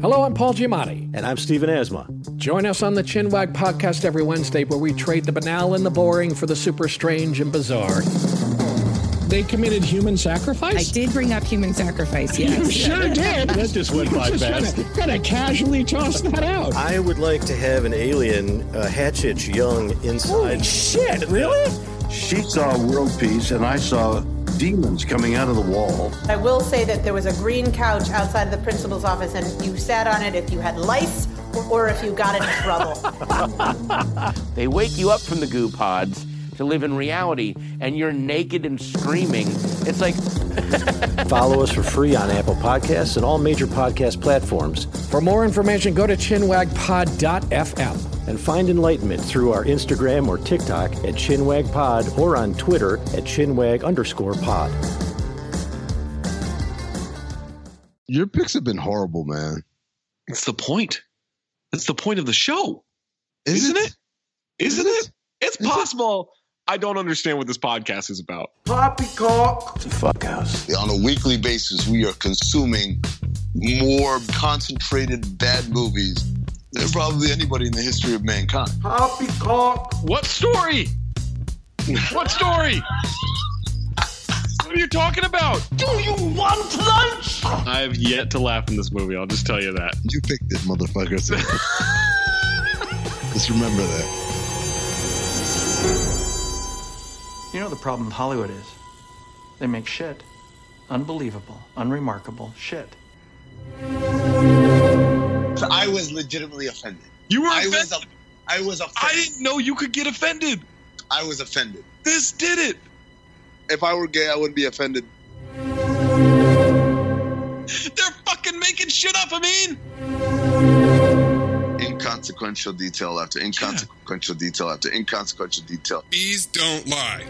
Hello, I'm Paul Giamatti. And I'm Stephen Asma. Join us on the Chinwag podcast every Wednesday where we trade the banal and the boring for the super strange and bizarre. They committed human sacrifice? I did bring up human sacrifice, yes. You sure did. That just went by fast. Kind of casually tossed that out. I would like to have an alien uh, Hatchet Young inside. Holy shit, really? She saw world peace, and I saw demons coming out of the wall. I will say that there was a green couch outside of the principal's office, and you sat on it if you had lice or if you got into trouble. They wake you up from the goo pods to live in reality, and you're naked and screaming. It's like, Follow us for free on Apple Podcasts and all major podcast platforms. For more information, go to chinwagpod.fm. And find enlightenment through our Instagram or TikTok at ChinwagPod or on Twitter at Chinwag underscore pod. Your picks have been horrible, man. It's the point. That's the point of the show, Is isn't it? it? Isn't it? It's possible. I don't understand what this podcast is about. It's a fuck house. On a weekly basis, we are consuming more concentrated bad movies than probably anybody in the history of mankind. Poppycock. What story? What story? what are you talking about? Do you want lunch? I have yet to laugh in this movie. I'll just tell you that. You picked it, motherfuckers. Just remember that. You know what the problem with Hollywood is? They make shit. Unbelievable, unremarkable shit. I was legitimately offended. You were I offended. was, I was offended. I didn't know you could get offended. I was offended. This did it. If I were gay, I wouldn't be offended. They're fucking making shit up. I mean, Inconsequential detail after inconsequential detail after inconsequential detail. Bees don't lie.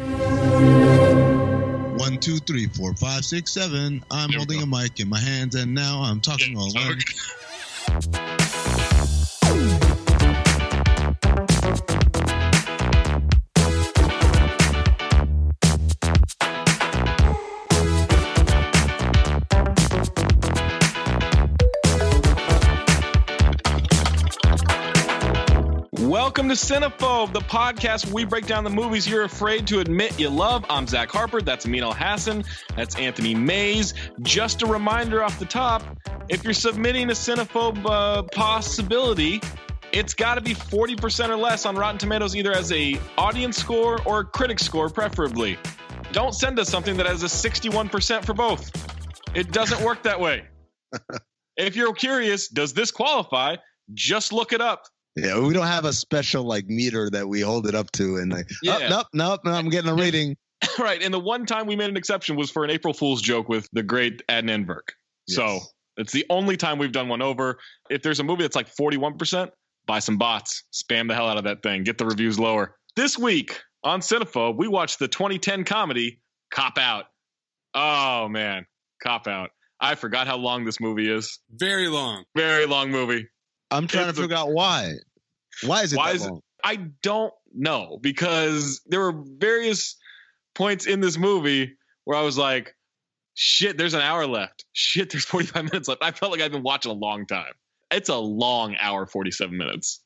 One, two, three, four, five, six, seven. I'm There holding a mic in my hands, and now I'm talking all Yeah, alone. Welcome to Cinephobe, the podcast where we break down the movies you're afraid to admit you love. I'm Zach Harper. That's Amin Elhassan. That's Anthony Mayes. Just a reminder off the top if you're submitting a Cinephobe uh, possibility, it's got to be 40% or less on Rotten Tomatoes, either as a audience score or a critic score, preferably. Don't send us something that has a 61% for both. It doesn't work that way. if you're curious, does this qualify? Just look it up. Yeah, we don't have a special like meter that we hold it up to, and like, oh, Yeah. oh, nope, nope, no, I'm getting a rating. right. And the one time we made an exception was for an April Fool's joke with the great Adnan Enberg. So it's the only time we've done one over. If there's a movie that's like 41%, buy some bots, spam the hell out of that thing, get the reviews lower. This week on Cinephobe, we watched the 2010 comedy Cop Out. Oh man, cop out. I forgot how long this movie is. Very long. Very long movie. I'm trying to a- figure out why. Why is it Why that is it? I don't know because there were various points in this movie where I was like, shit, there's an hour left. Shit, there's 45 minutes left. I felt like I've been watching a long time. It's a long hour, 47 minutes.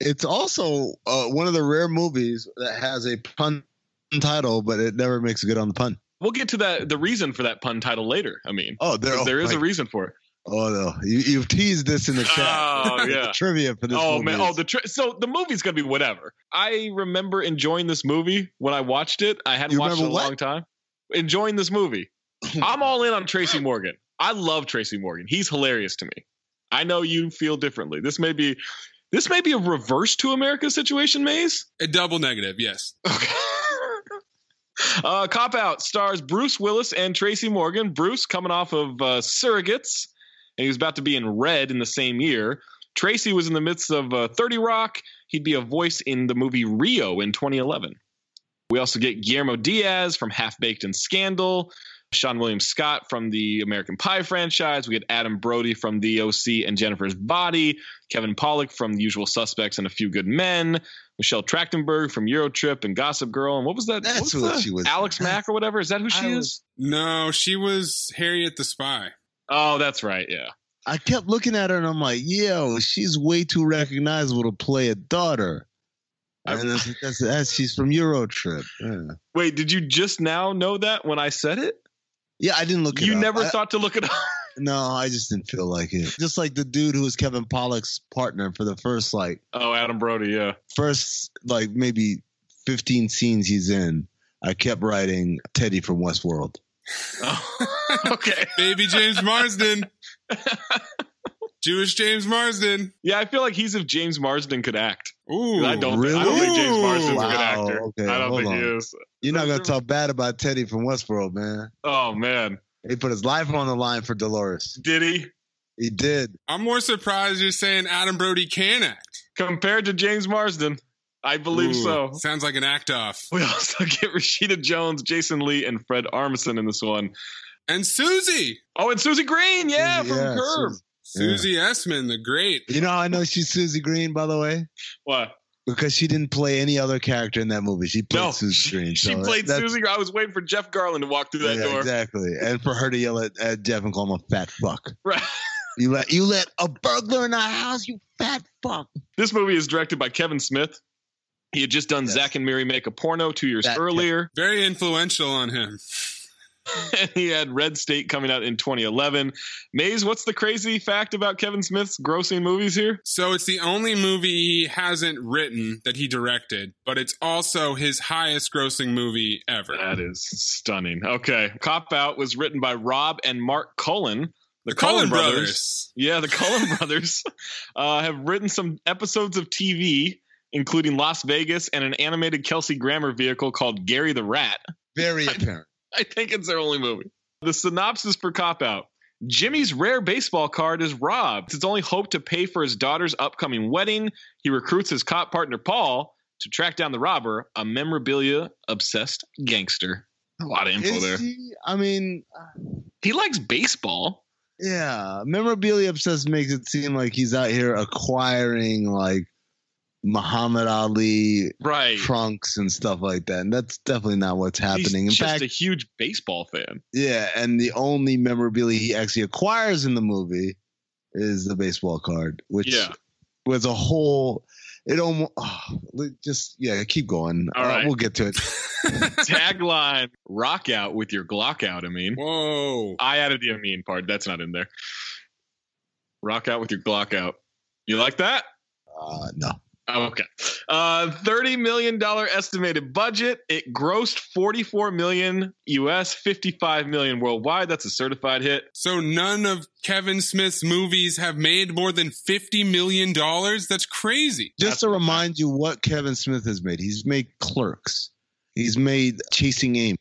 It's also uh, one of the rare movies that has a pun title, but it never makes good on the pun. We'll get to that the reason for that pun title later. I mean, Oh, there, 'cause there is a reason for it. Oh no, you, you've teased this in the chat. Oh, The yeah. trivia for this. oh movie man! is- Oh, the tri- so the movie's gonna be whatever. I remember enjoying this movie when I watched it. I hadn't You watched it in a what? long time. Enjoying this movie. I'm all in on Tracy Morgan. I love Tracy Morgan. He's hilarious to me. I know you feel differently. This may be this may be a reverse to America situation, Mayes. A double negative, yes. Uh, Cop Out stars Bruce Willis and Tracy Morgan. Bruce coming off of uh, Surrogates, and he was about to be in Red in the same year. Tracy was in the midst of uh, 30 Rock. He'd be a voice in the movie Rio in 2011. We also get Guillermo Diaz from Half Baked and Scandal, Seann William Scott from the American Pie franchise. We get Adam Brody from The OC and Jennifer's Body, Kevin Pollak from The Usual Suspects and A Few Good Men, Michelle Trachtenberg from Eurotrip and Gossip Girl. And what was that? That's what what the- she was- Alex Mack or whatever. Is that who she I is? was- No, she was Harriet the Spy. Oh, that's right. Yeah. I kept looking at her and I'm like, yo, she's way too recognizable to play a daughter. And that's, that's, that's she's from Eurotrip. Yeah. Wait, did you just now know that when I said it? Yeah, I didn't look. It You up. never I- thought to look it up. No, I just didn't feel like it. Just like the dude who was Kevin Pollak's partner for the first like Oh, Adam Brody. Yeah. first like maybe 15 scenes he's in. I kept writing Teddy from Westworld. Oh, okay. Baby James Marsden. Jewish James Marsden. Yeah, I feel like he's if James Marsden could act. Ooh. I don't. really? I don't think James Marsden's a good actor. okay, I don't hold think he is. You're not gonna talk bad about Teddy from Westworld, man. Oh man, He put his life on the line for Dolores. did he? He did. I'm more surprised you're saying Adam Brody can act. Compared to James Marsden, I believe Ooh, so. Sounds like an act off. We also get Rashida Jones, Jason Lee, and Fred Armisen in this one. And Susie. Oh, and Susie Green, yeah, Susie- from yeah, Curb. Susie. Susie Essman, the great. You know how I know she's Susie Green, by the way? What? Because she didn't play any other character in that movie. She played No, Susie she, Green. she so played that's- Susie. Green. I was waiting for Jeff Garlin to walk through that yeah, door. Exactly. And for her to yell at, at Jeff and call him a fat fuck. Right. You let you let a burglar in our house, you fat fuck. This movie is directed by Kevin Smith. He had just done Yes. Zack and Miri Make a Porno two years That- earlier. Very influential on him. and he had Red State coming out in 2011. Mayes, what's the crazy fact about Kevin Smith's grossing movies here? So it's the only movie he hasn't written that he directed, but it's also his highest grossing movie ever. That is stunning. Okay. Cop Out was written by Rob and Mark Cullen. The, The Cullen brothers. brothers. Yeah, the Cullen brothers uh, have written some episodes of TV, including Las Vegas and an animated Kelsey Grammer vehicle called Gary the Rat. Very apparent. I think it's their only movie. The synopsis for Cop Out. Jimmy's rare baseball card is robbed. It's his only hope to pay for his daughter's upcoming wedding. He recruits his cop partner Paul to track down the robber, a memorabilia obsessed gangster. A lot of info Is there. he? I mean, uh, He likes baseball. yeah. Memorabilia obsessed makes it seem like he's out here acquiring like Muhammad Ali Right. trunks and stuff like that. And that's definitely not what's happening. He's In just fact, a huge baseball fan. yeah, and the only memorabilia he actually acquires in the movie is the baseball card, which Yeah. was a whole. It almost just yeah. Keep going. All Uh, right. we'll get to it. Tagline Rock out with your Glock out, I mean. Whoa. I added the I mean part. That's not in there. Rock out with your Glock out. You like that? Uh, no. Oh, okay. Uh, Thirty million dollar estimated budget. It grossed forty four million US, fifty five million worldwide. That's a certified hit. So none of Kevin Smith's movies have made more than $50 million? That's crazy. Just to remind you what Kevin Smith has made. He's made Clerks. He's made Chasing Amy.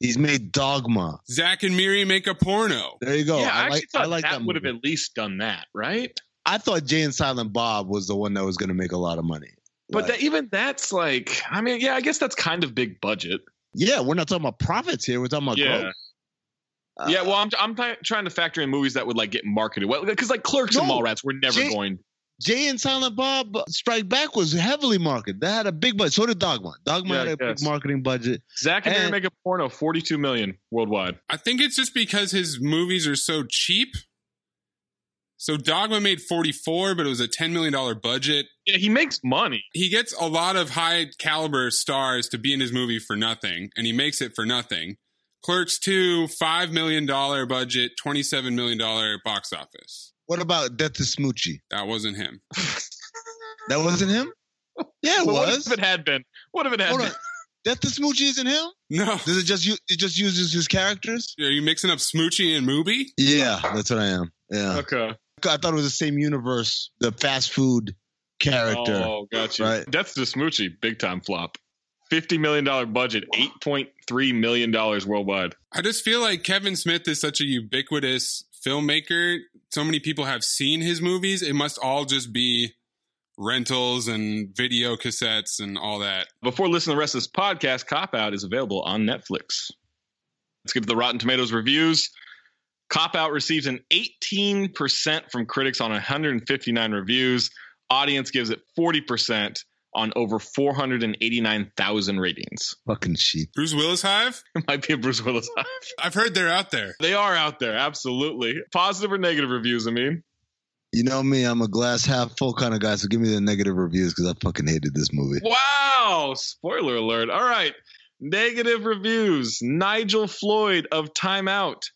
He's made Dogma. Zack and Miri make a porno. There you go. yeah, I, I actually like, thought I like that, that, would have at least done that, right? I thought Jay and Silent Bob was the one that was going to make a lot of money. But Like, that, even that's like, I mean, yeah, I guess that's kind of big budget. yeah, we're not talking about profits here. We're talking about Yeah. growth. yeah, well, I'm I'm t- trying to factor in movies that would like get marketed well because like Clerks and Mallrats were never Jay- going. Jay and Silent Bob Strike Back was heavily marketed. They had a big budget. So did Dogma. Dogma Yeah, had a I big marketing budget. Zack and Miri make a porno, 42 million worldwide. I think it's just because his movies are so cheap. So Dogma made 44, but it was a $10 million budget. Yeah, he makes money. He gets a lot of high caliber stars to be in his movie for nothing, and he makes it for nothing. Clerks 2, $5 million budget, $27 million box office. What about Death to Smoochy? That wasn't him. That wasn't him? Yeah, it But What was. if it had been? What if it had Hold been? on. Death to Smoochy isn't him? No. Does it just u- it just uses his characters? Are you mixing up Smoochy and Mooby? Yeah, that's what I am. Yeah. Okay. I thought it was the same universe, the fast food character. Oh, gotcha. Right. Death the Smoochy, big time flop. $50 million budget, $8.3 million worldwide. I just feel like Kevin Smith is such a ubiquitous filmmaker. So many people have seen his movies. It must all just be rentals and video cassettes and all that. Before listening to the rest of this podcast, Cop Out is available on Netflix. Let's get to the Rotten Tomatoes reviews. Cop Out receives an 18% from critics on 159 reviews. Audience gives it 40% on over 489,000 ratings. Fucking sheep. Bruce Willis Hive? It might be a Bruce Willis hive. I've heard they're out there. They are out there, absolutely. Positive or negative reviews, I mean. You know me, I'm a glass half full kind of guy, so give me the negative reviews because I fucking hated this movie. Wow! Spoiler alert. All right. Negative reviews. Nigel Floyd of Time Out.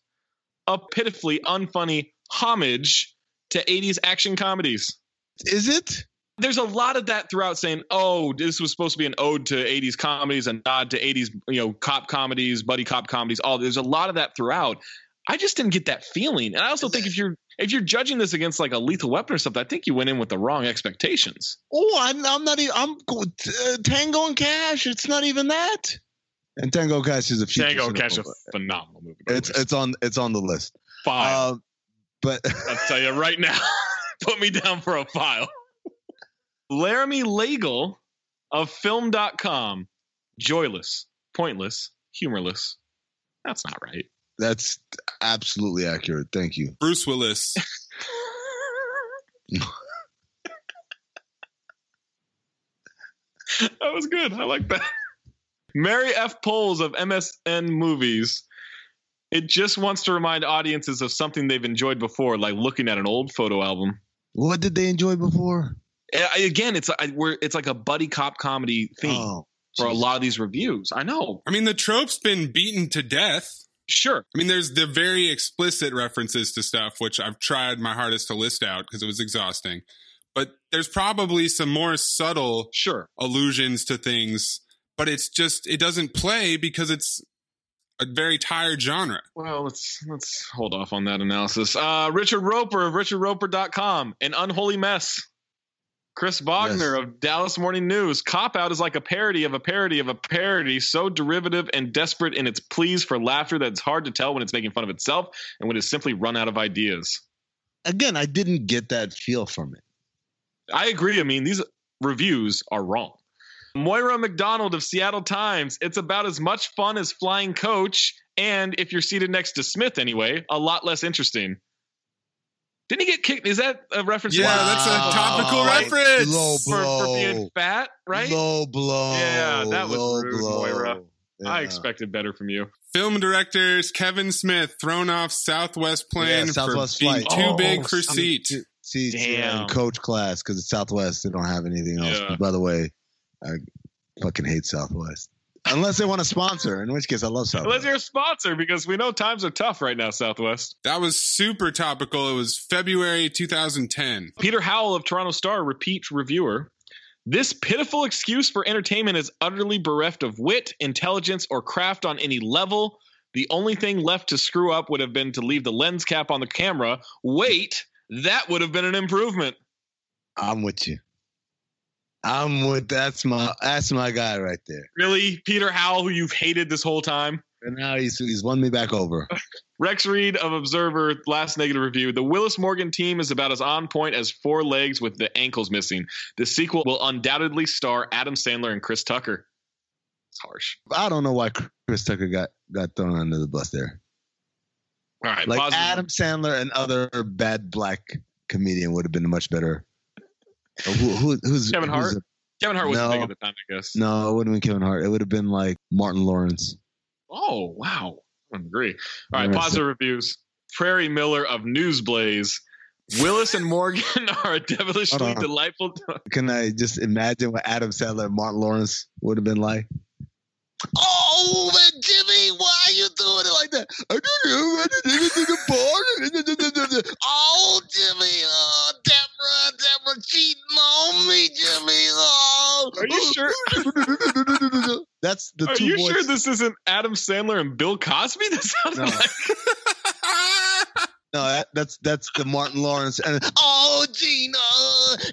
A pitifully unfunny homage to 80s action comedies. Is it? There's a lot of that throughout saying, oh, this was supposed to be an ode to 80s comedies, a nod to 80s, you know, cop comedies, buddy cop comedies. All there's a lot of that throughout. I just didn't get that feeling. And I also think if you're if you're judging this against like a lethal weapon or something, I think you went in with the wrong expectations. Oh, I'm, I'm not even. I'm uh, Tango and Cash. It's not even that. And Tango Cash is a future Tango cinema Cash, a phenomenal movie. It's it's on it's on the list. file. Um, but I'll tell you right now, put me down for a file. Laremy Legel of film.com. Joyless, pointless, humorless. That's not right. that's absolutely accurate. Thank you. Bruce Willis. That was good. I like that. Mary F. Pols of MSN Movies. It just wants to remind audiences of something they've enjoyed before, like looking at an old photo album. What did they enjoy before? Uh, Again, it's I, we're, it's like a buddy cop comedy theme Oh, for a lot of these reviews. I know. I mean, the trope's been beaten to death. Sure. I mean, there's the very explicit references to stuff, which I've tried my hardest to list out because it was exhausting. But there's probably some more subtle Sure. allusions to things, but it's just, it doesn't play because it's a very tired genre. Well, let's let's hold off on that analysis. Uh, Richard Roeper of RichardRoeper.com, an unholy mess. Chris Vognar of Dallas Morning News. Cop Out is like a parody of a parody of a parody, so derivative and desperate in its pleas for laughter that it's hard to tell when it's making fun of itself and when it's simply run out of ideas. Again, I didn't get that feel from it. I agree. I mean, these reviews are wrong. Moira McDonald of Seattle Times. It's about as much fun as Flying Coach, and if you're seated next to Smith anyway, a lot less interesting. Didn't he get kicked? Is that a reference? to Yeah, why- that's a topical Right. reference. Low for, for being fat, right? Low blow. Yeah, that was rude, blow. Moira. I expected better from you. Film directors Kevin Smith thrown off Southwest plane Yeah, Southwest for being flight. too Oh, big for seat. See, see, Damn. in coach class because it's Southwest. They don't have anything else. Yeah. But by the way, I fucking hate Southwest. Unless they want to sponsor, in which case I love Southwest. Unless Southwest. you're a sponsor, because we know times are tough right now, Southwest. That was super topical. It was February 2010. Peter Howell of Toronto Star, repeat reviewer. This pitiful excuse for entertainment is utterly bereft of wit, intelligence, or craft on any level. The only thing left to screw up would have been to leave the lens cap on the camera. Wait, that would have been an improvement. I'm with you. I'm with that's my that's my guy right there. Really, Peter Howell, who you've hated this whole time? And now he's he's won me back over. Rex Reed of Observer, last negative review. The Willis Morgan team is about as on point as four legs with the ankles missing. The sequel will undoubtedly star Adam Sandler and Chris Tucker. It's harsh. I don't know why Chris Tucker got got thrown under the bus there. All right, like positive. Adam Sandler and other bad black comedian would have been much better. Who, who, who's Kevin who's Hart? Kevin Hart was No. big at the time, I guess. no, it wouldn't have been Kevin Hart. It would have been like Martin Lawrence. Oh wow, I agree. All right, positive reviews. Prairie Miller of Newsblaze. Willis and Morgan are a devilishly Hold on. delightful. Can I just imagine what Adam Sandler and Martin Lawrence would have been like? Oh, man, Jimmy, why are you doing it like that? I don't know. I didn't think about it. Oh, Jimmy, oh, Deborah, Deborah cheating on me, Jimmy. Oh, Are you sure? That's the Are two you voices. sure this isn't Adam Sandler and Bill Cosby? That sounded No. like. No, that, that's that's the Martin Lawrence and oh Gina,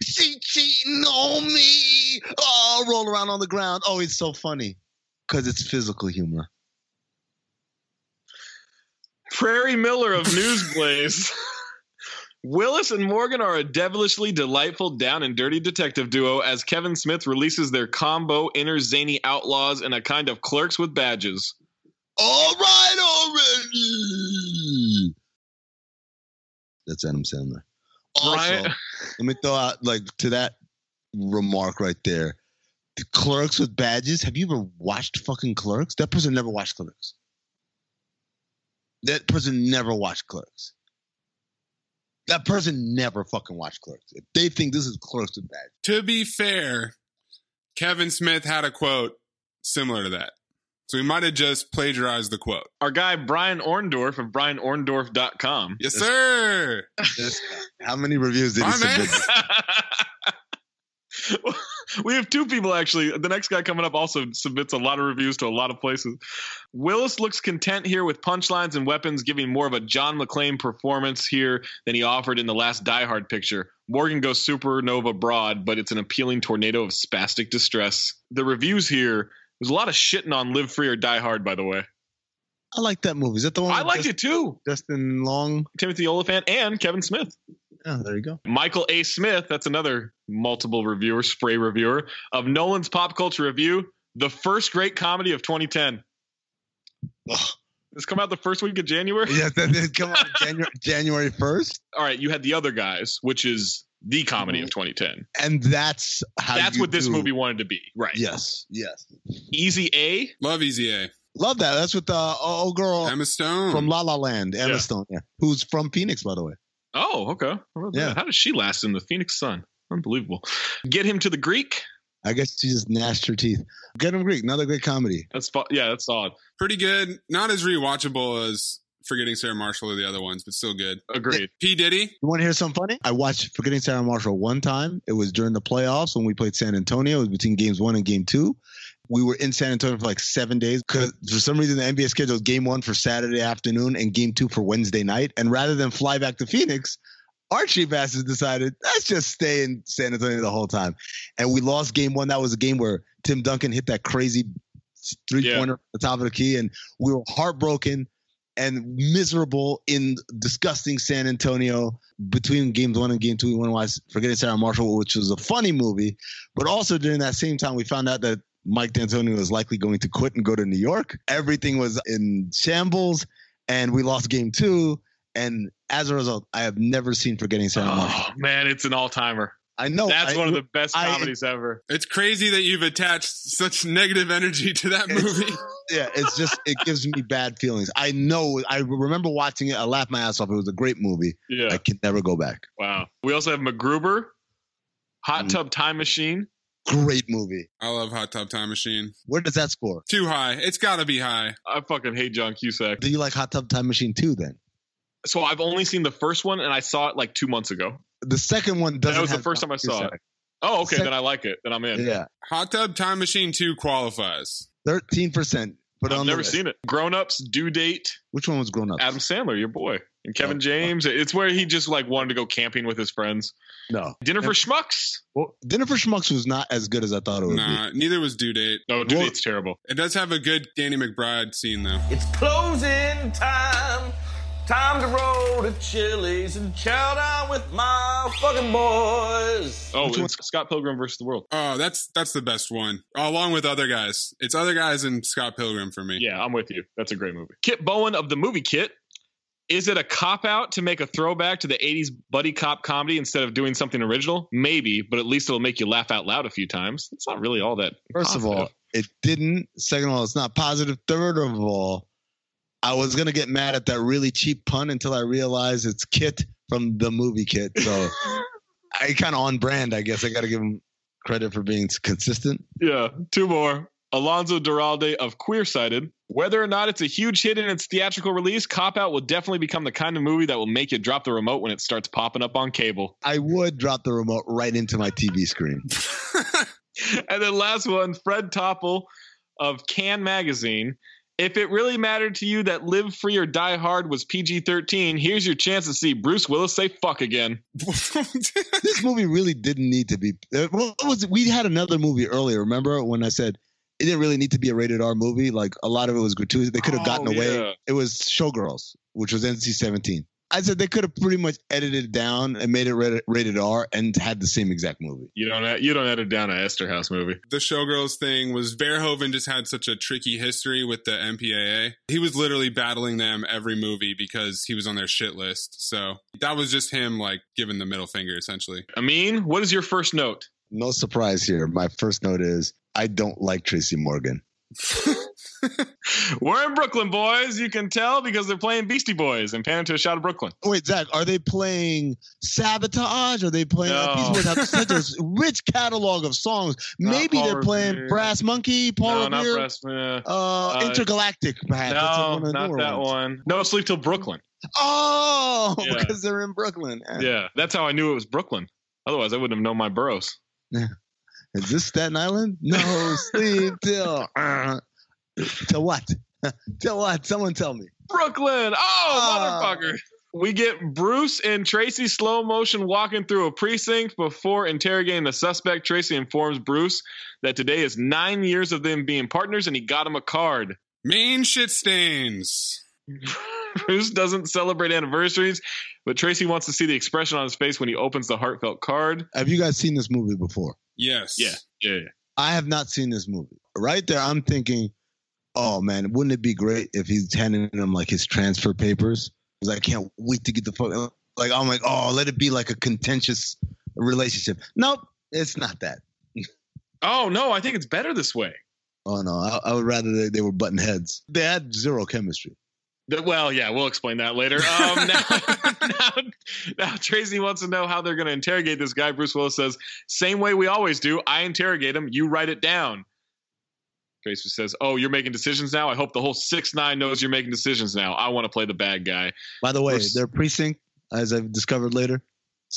she cheating on me. Oh, roll around on the ground. Oh, it's so funny because it's physical humor. Prairie Miller of Newsblaze. Willis and Morgan are a devilishly delightful down and dirty detective duo as Kevin Smith releases their combo inner zany outlaws in a kind of clerks with badges. All right, already. That's Adam Sandler. Also, let me throw out like to that remark right there. The clerks with badges. Have you ever watched fucking clerks? That person never watched clerks. That person never watched clerks. That person never fucking watched clerks. If they think this is clerks with badges. To be fair, Kevin Smith had a quote similar to that. So he might have just plagiarized the quote. Our guy Brian Orndorff of BrianOrndorff.com. Yes, sir. How many reviews did he My man. submit? we have two people actually. The next guy coming up also submits a lot of reviews to a lot of places. Willis looks content here with punchlines and weapons, giving more of a John McClane performance here than he offered in the last Die Hard picture. Morgan goes supernova broad, but it's an appealing tornado of spastic distress. The reviews here, there's a lot of shitting on Live Free or Die Hard, by the way. I like that movie. Is that the one? I liked Justin- it too. Justin Long. Timothy Olyphant and Kevin Smith. Oh, there you go. Michael A. Smith, that's another multiple reviewer, spray reviewer of Nolan's Pop Culture Review, the first great comedy of 2010. This come out the first week of January. Yeah, that did come out January January first, All right, you had the other guys, which is the comedy of 2010. and that's how. That's you what this movie wanted to be, right? Yes, yes. Easy A. Love Easy A. Love that. That's with the uh, old girl Emma Stone. from La La Land, Emma Yeah. Stone, yeah, who's from Phoenix, by the way. Oh, okay. How about Yeah. How does she last in the Phoenix Sun? Unbelievable. Get him to the Greek. I guess she just gnashed her teeth. Get him Greek, another great comedy. That's fu- yeah, that's solid. Pretty good. Not as rewatchable as Forgetting Sarah Marshall or the other ones, but still good. Agreed. P. Diddy. You want to hear something funny? I watched Forgetting Sarah Marshall one time. It was during the playoffs when we played San Antonio. It was between games one and game two. We were in San Antonio for like seven days because for some reason the NBA scheduled game one for Saturday afternoon and game two for Wednesday night. And rather than fly back to Phoenix, our cheap decided let's just stay in San Antonio the whole time. And we lost game one. That was a game where Tim Duncan hit that crazy three pointer at the top of the key, and we were heartbroken and miserable in disgusting San Antonio between games one and game two. We went to watch Forgetting Sarah Marshall, which was a funny movie, but also during that same time, we found out that Mike D'Antoni was likely going to quit and go to New York. Everything was in shambles, and we lost game two. And as a result, I have never seen Forgetting Sarah Marshall. Oh man, it's an all timer. I know That's I- one of the best I- comedies ever. It's crazy that you've attached such negative energy to that movie. yeah, it's just it gives me bad feelings. I know. I remember watching it. I laughed my ass off. It was a great movie. Yeah. I can never go back. Wow. We also have MacGruber, Mm. Hot Tub Time Machine. Great movie. I love Hot Tub Time Machine. Where does that score? Too high. It's got to be high. I fucking hate John Cusack. Do you like Hot Tub Time Machine 2 then? So I've only seen the first one, and I saw it like two months ago. The second one doesn't That was the first John time I saw Cusack. it. Oh, okay. Sec- then I like it. Then I'm in. Yeah. Hot Tub Time Machine 2 qualifies. 13%. But I've never seen it. Grown Ups, Due Date, Which one was grown up? Adam Sandler, your boy, and Kevin Oh, James. It's where he just like wanted to go camping with his friends. No. Dinner for Schmucks. Well, Dinner for Schmucks was not as good as I thought it would Nah, neither was Due Date. No, Due Well- Date's terrible. It does have a good Danny McBride scene, though. It's closing time. Time to roll to Chili's and chow down with my fucking boys. Oh, Which it's Scott Pilgrim versus the World. Oh, that's that's the best one, along with other guys. It's other guys and Scott Pilgrim for me. Yeah, I'm with you. That's a great movie. Kit Bowen of the movie Kit. Is it a cop out to make a throwback to the 80s buddy cop comedy instead of doing something original? Maybe, but at least it'll make you laugh out loud a few times. It's not really all that. First of all, it didn't. Second of all, it's not positive. Third of all, I was gonna get mad at that really cheap pun until I realized it's Kit from the movie Kit. So I kind of on brand, I guess. I got to give him credit for being consistent. Yeah, two more. Alonso Duralde of Queer Sighted. Whether or not it's a huge hit in its theatrical release, Cop Out will definitely become the kind of movie that will make you drop the remote when it starts popping up on cable. I would drop the remote right into my TV screen. and then last one, Fred Topel of Can Magazine. If it really mattered to you that Live Free or Die Hard was PG 13, here's your chance to see Bruce Willis say fuck again. this movie really didn't need to be. uh, What was? We had another movie earlier. Remember when I said it didn't really need to be a rated R movie? Like a lot of it was gratuitous. They could have gotten Oh, away. yeah. It was Showgirls, which was NC 17. I said they could have pretty much edited it down and made it rated, rated R and had the same exact movie. You don't you don't edit down a Eszterhas movie. The Showgirls thing was Verhoeven just had such a tricky history with the MPAA. He was literally battling them every movie because he was on their shit list. So that was just him like giving the middle finger essentially. Amin, what is your first note? No surprise here. My first note is I don't like Tracy Morgan. We're in Brooklyn, boys. You can tell because they're playing Beastie Boys and panning to a shot of Brooklyn. Wait, Zach, are they playing Sabotage? Are they playing? No. These boys have such a rich catalog of songs. Not Maybe Paul they're playing Brass Monkey, Paul no, not Revere. Yeah. uh, Uh, Intergalactic, perhaps. No, one of the not that ones. one. No Sleep Till Brooklyn. Oh, Yeah. because they're in Brooklyn. Yeah, that's how I knew it was Brooklyn. Otherwise, I wouldn't have known my boroughs. Is this Staten Island? No, sleep till. Uh, till what? till what? Someone tell me. Brooklyn. Oh, Ah. motherfucker. We get Bruce and Tracy slow motion walking through a precinct before interrogating the suspect. Tracy informs Bruce that today is nine years of them being partners and he got him a card. Main shit stains. Bruce doesn't celebrate anniversaries, but Tracy wants to see the expression on his face when he opens the heartfelt card. Have you guys seen this movie before? Yes. Yeah, yeah, yeah. I have not seen this movie. Right there, I'm thinking, oh man, wouldn't it be great if he's handing him like his transfer papers? Because I can't wait to get the fuck. Like I'm like, oh, let it be like a contentious relationship. Nope, it's not that. Oh no, I think it's better this way. Oh no, I, I would rather they, they were button heads. They had zero chemistry. Th- Well, yeah, we'll explain that later. Um, now, now, now, Tracy wants to know how they're going to interrogate this guy. Bruce Willis says, "Same way we always do. I interrogate him. You write it down." Tracy says, "Oh, you're making decisions now. I hope the whole six nine knows you're making decisions now. I want to play the bad guy." By the way, Bruce- their precinct, as I've discovered later,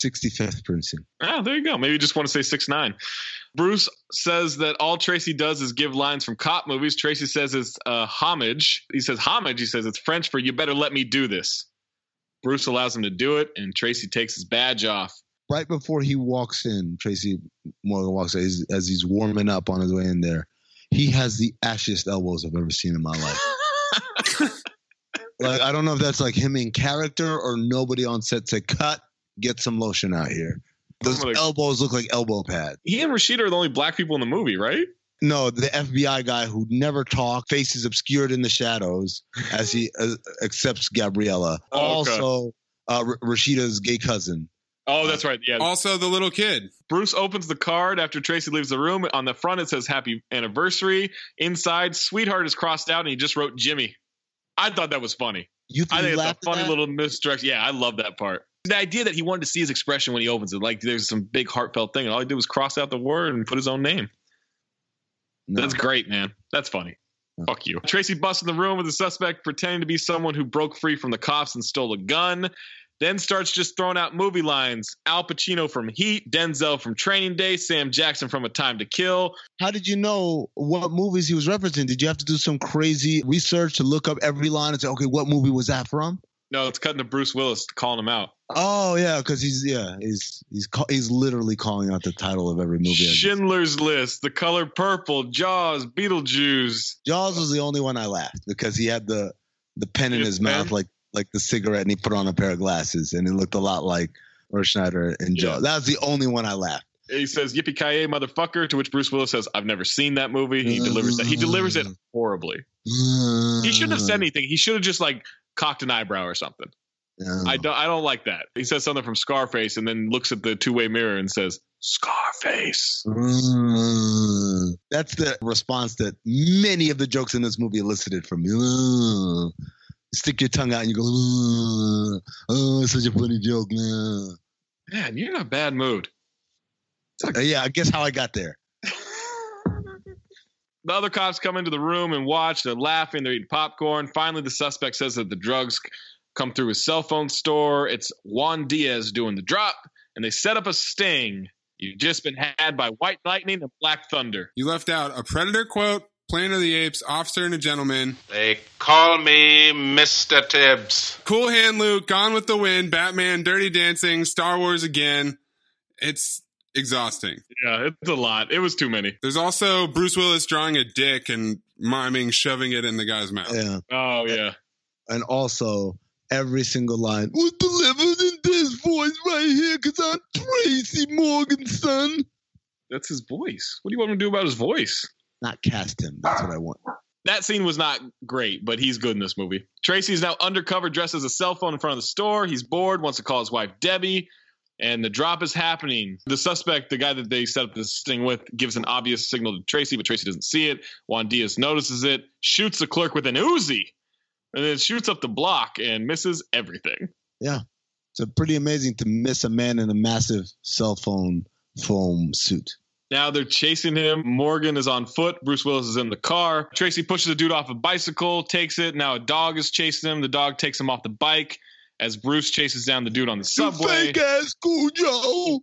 65th precinct. Ah, there you go. Maybe you just want to say six nine. Bruce says that all Tracy does is give lines from cop movies. Tracy says it's uh, homage. He says homage. He says it's French for "You better let me do this." Bruce allows him to do it, and Tracy takes his badge off. Right before he walks in, Tracy Morgan walks in, as, as he's warming up on his way in there. He has the ashiest elbows I've ever seen in my life. like I don't know if that's like him in character or nobody on set said, "Cut, get some lotion out here." Those I'm like- elbows look like elbow pads. He and Rashida are the only black people in the movie, right? No, the FBI guy who never talked, faces obscured in the shadows as he uh, accepts Gabriella. Oh, okay. Also, uh, R- Rashida's gay cousin. Oh, that's right. Yeah. Also the little kid. Bruce opens the card after Tracy leaves the room. On the front, it says "Happy Anniversary." Inside, "Sweetheart" is crossed out, and he just wrote "Jimmy." I thought that was funny. You I think it's a funny little misdirection. Yeah, I love that part. The idea that he wanted to see his expression when he opens it, like there's some big heartfelt thing, and all he did was cross out the word and put his own name. No. That's great, man. That's funny. Fuck you. Tracy busts in the room with the suspect pretending to be someone who broke free from the cops and stole a gun. Then starts just throwing out movie lines. Al Pacino from Heat, Denzel from Training Day, Sam Jackson from A Time to Kill. How did you know what movies he was referencing? Did you have to do some crazy research to look up every line and say, okay, what movie was that from? No, it's cutting to Bruce Willis calling him out. Oh yeah, because he's yeah he's he's he's literally calling out the title of every movie. Schindler's List, The Color Purple, Jaws, Beetlejuice. Jaws was the only one I laughed because he had the the pen in His his pen? mouth like like the cigarette and he put on a pair of glasses and it looked a lot like Schneider and Jaws. That was the only one I laughed. He says "Yippee ki motherfucker!" To which Bruce Willis says, "I've never seen that movie." He delivers that. He delivers it horribly. He shouldn't have said anything. He should have just like cocked an eyebrow or something. I don't. I don't like that. He says something from Scarface, and then looks at the two-way mirror and says, "Scarface." Mm. That's the response that many of the jokes in this movie elicited from me. Mm. Stick your tongue out and you go, mm. oh, it's such a funny joke. Mm. Man, you're in a bad mood. Uh, yeah, I guess how I got there. The other cops come into the room and watch. They're laughing. They're eating popcorn. Finally, the suspect says that the drugs come through his cell phone store. It's Juan Diaz doing the drop, and they set up a sting. You've just been had by White Lightning and Black Thunder. You left out a Predator quote, Planet of the Apes, Officer and a Gentleman. They call me Mr. Tibbs. Cool Hand Luke, Gone with the Wind, Batman, Dirty Dancing, Star Wars again. It's exhausting. Yeah, it's a lot. It was too many. There's also Bruce Willis drawing a dick and miming shoving it in the guy's mouth. Yeah. Oh yeah. And also every single line was delivered in this voice right here because I'm Tracy Morgan's son. That's his voice. What do you want him to do about his voice? Not cast him. That's what I want. That scene was not great, but he's good in this movie. Tracy's now undercover, dressed as a cell phone in front of the store. He's bored, wants to call his wife Debbie, and the drop is happening. The suspect, the guy that they set up this sting with, gives an obvious signal to Tracy, but Tracy doesn't see it. Juan Diaz notices it, shoots the clerk with an Uzi, and then shoots up the block and misses everything. Yeah. It's pretty amazing to miss a man in a massive cell phone foam suit. Now they're chasing him. Morgan is on foot. Bruce Willis is in the car. Tracy pushes a dude off a bicycle, takes it. Now a dog is chasing him. The dog takes him off the bike as Bruce chases down the dude on the subway. Fake ass Cujo.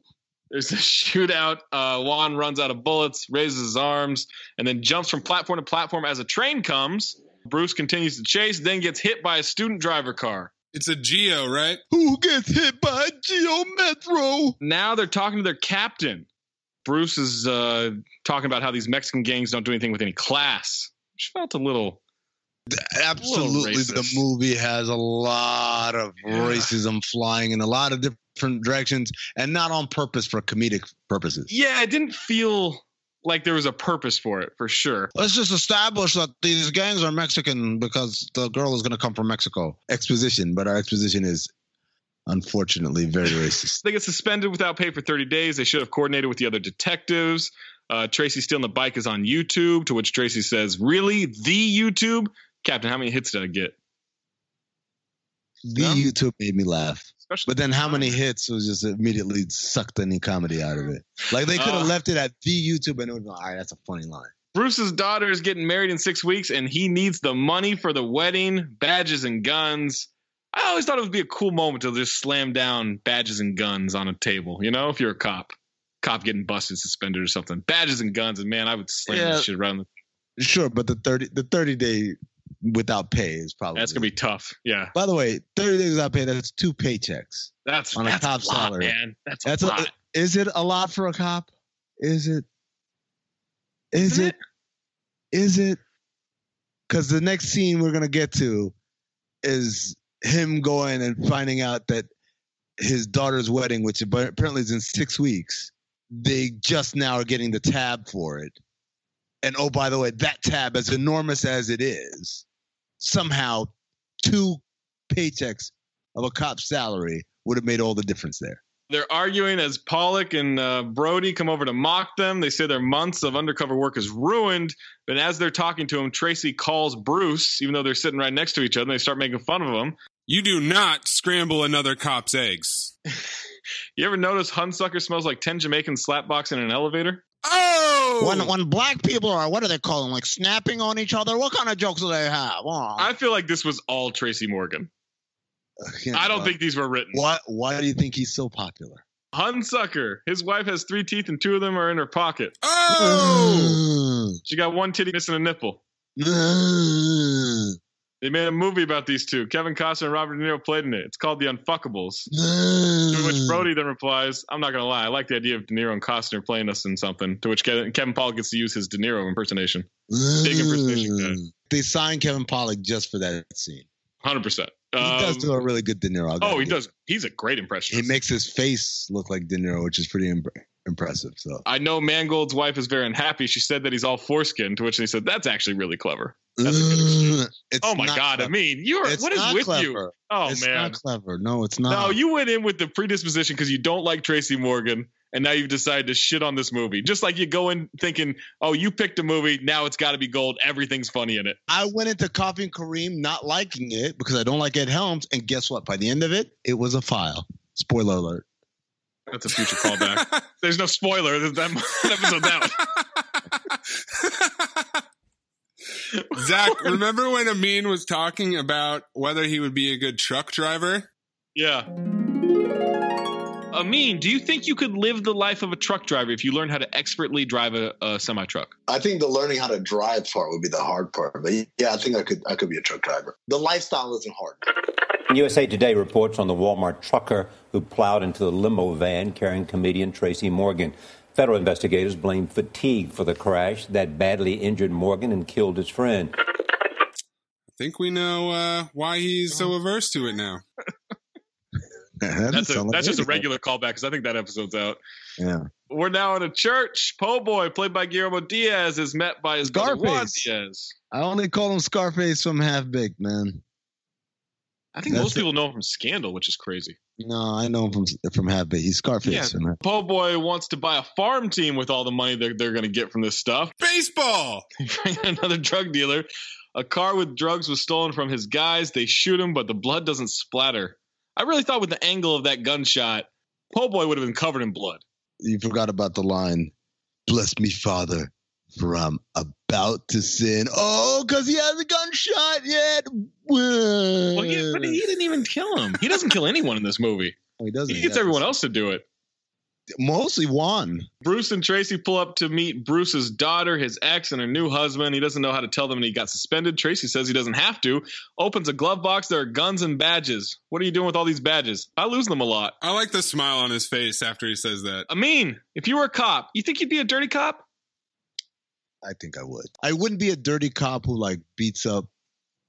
There's a shootout. Uh, Juan runs out of bullets, raises his arms, and then jumps from platform to platform as a train comes. Bruce continues to chase, then gets hit by a student driver car. It's a Geo, right? Who gets hit by a Geo Metro? Now they're talking to their captain. Bruce is uh, talking about how these Mexican gangs don't do anything with any class. Which felt a little. Absolutely, the movie has a lot of Yeah. racism flying in a lot of different directions, and not on purpose for comedic purposes. Yeah, it didn't feel like there was a purpose for it, for sure. Let's just establish that these gangs are Mexican because the girl is going to come from Mexico. Exposition, but our exposition is unfortunately very racist. They get suspended without pay for 30 days. They should have coordinated with the other detectives. Uh, Tracy stealing the bike is on YouTube, to which Tracy says, Really? The YouTube? Captain, how many hits did I get? The YouTube made me laugh. But then how many hits was just immediately sucked any comedy out of it? Like they could have Uh, left it at the YouTube and it would be all right, that's a funny line. Bruce's daughter is getting married in six weeks, and he needs the money for the wedding, badges and guns. I always thought it would be a cool moment to just slam down badges and guns on a table. You know, if you're a cop, cop getting busted, suspended, or something. Badges and guns, and man, I would slam Yeah. this shit around. The- Sure, but the 30 the 30 day without pay is probably That's gonna be tough. Yeah, By the way, 30 days without pay, that's two paychecks. that's On a that's cop a lot, salary. man. That's, That's a a, lot. is it a lot for a cop? Is it? Is it? Is it? Because the next scene we're gonna get to is him going and finding out that his daughter's wedding, which apparently is in six weeks, they just now are getting the tab for it. And oh, by the way, that tab, as enormous as it is, somehow two paychecks of a cop's salary would have made all the difference there. They're arguing as Pollak and uh, Brody come over to mock them. They say their months of undercover work is ruined. But as they're talking to him, Tracy calls Bruce, even though they're sitting right next to each other. and They start making fun of him. You do not scramble another cop's eggs. You ever notice Hunsaker smells like 10 Jamaicans slapboxing in an elevator? Oh! When when black people are what are they calling? Like snapping on each other? What kind of jokes do they have? Oh, I feel like this was all Tracy Morgan. I don't think these were written. Why why do you think he's so popular? Hunsaker. His wife has three teeth and two of them are in her pocket. Oh! She got one titty missing a nipple. They made a movie about these two. Kevin Costner and Robert De Niro played in it. It's called The Unfuckables. To which Brody then replies, I'm not going to lie. I like the idea of De Niro and Costner playing us in something. To which Kevin, Kevin Paul gets to use his De Niro impersonation. Big impersonation guy. They signed Kevin Pollak just for that scene. 100%. He does Um, do a really good De Niro. Oh, he does. He's a great impression. He makes his face look like De Niro, which is pretty. Imp- impressive. So I know Mangold's wife is very unhappy. She said that he's all foreskin, to which they said that's actually really clever. That's a good exchange. Oh my god! I mean, you're It's what is with clever. you? Oh it's man, not clever. No, it's not. no, you went in with the predisposition because you don't like Tracy Morgan, and now you've decided to shit on this movie. Just like you go in thinking, oh, you picked a movie, now it's got to be gold. Everything's funny in it. I went into Coffee and Kareem not liking it because I don't like Ed Helms, and guess what? By the end of it, it was a file. Spoiler alert. That's a future callback. There's no spoiler. That, that episode's out. Zach, remember when Amin was talking about whether he would be a good truck driver? Yeah. Amin, do you think you could live the life of a truck driver if you learned how to expertly drive a, a semi truck? I think the learning how to drive part would be the hard part. But yeah, I think I could I could be a truck driver. The lifestyle isn't hard. USA Today reports on the Walmart trucker who plowed into the limo van carrying comedian Tracy Morgan. Federal investigators blame fatigue for the crash that badly injured Morgan and killed his friend. I think we know uh, why he's so averse to it now. That's, a, that's just a regular callback because I think that episode's out. Yeah. We're now in a church. Po' Boy, played by Guillermo Diaz, is met by his brother Juan Diaz. I only call him Scarface from Half Baked, man. I think That's most it. people know him from Scandal, which is crazy. No, I know him from from Half Baked. He's Scarface. Yeah, Po' Boy wants to buy a farm team with all the money they're, they're going to get from this stuff. Baseball! Another drug dealer. A car with drugs was stolen from his guys. They shoot him, but the blood doesn't splatter. I really thought with the angle of that gunshot, Po' Boy would have been covered in blood. You forgot about the line, "Bless me, Father, for I'm about to sin." Oh, because he has a gunshot yet. Well, he, but he didn't even kill him. He doesn't kill anyone in this movie. he doesn't. He gets everyone else to do it. Mostly Juan. Bruce and Tracy pull up to meet Bruce's daughter, his ex, and her new husband. He doesn't know how to tell them he got suspended. Tracy says he doesn't have to. Opens a glove box. There are guns and badges. What are you doing with all these badges? I lose them a lot. I like the smile on his face after he says that. I mean, if you were a cop, you think you'd be a dirty cop? I think I would. I wouldn't be a dirty cop who like beats up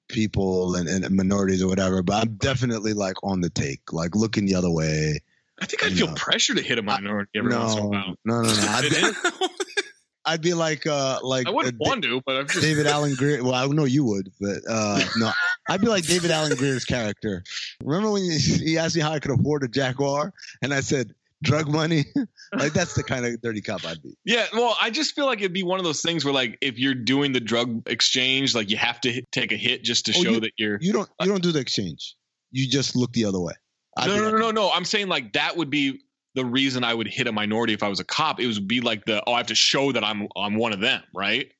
people and, and minorities or whatever, but I'm definitely like on the take, like looking the other way. I think I'd feel pressure to hit a minority every no, once in a while. no, no, no. I'd be, I'd be like, uh, like I wouldn't uh, want to, but I'm just David Alan Grier. Well, I know you would, but uh, no, I'd be like David Alan Grier's character. Remember when you, he asked me how I could afford a Jaguar, and I said drug money. like that's the kind of dirty cop I'd be. Yeah, well, I just feel like it'd be one of those things where, like, if you're doing the drug exchange, like you have to hit, take a hit just to Oh, show you- that you're. You don't you don't do the exchange. You just look the other way. I'd no, no, no, no, no. I'm saying like that would be the reason I would hit a minority if I was a cop. It would be like the oh, I have to show that I'm I'm one of them, right?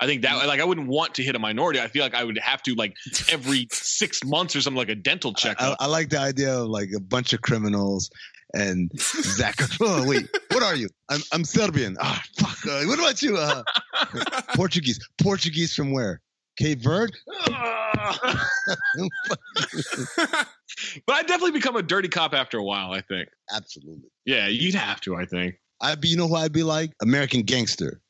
I think that like I wouldn't want to hit a minority. I feel like I would have to like every six months or something like a dental I, checkup. I like the idea of like a bunch of criminals and Zach. oh wait, what are you? I'm I'm Serbian. Ah, fuck. Uh, what about you? Uh, Portuguese. Portuguese from where? Cape Verde. But I'd definitely become a dirty cop after a while. I think. Absolutely. Yeah, you'd have to. I think. I'd be. You know who I'd be like? American Gangster.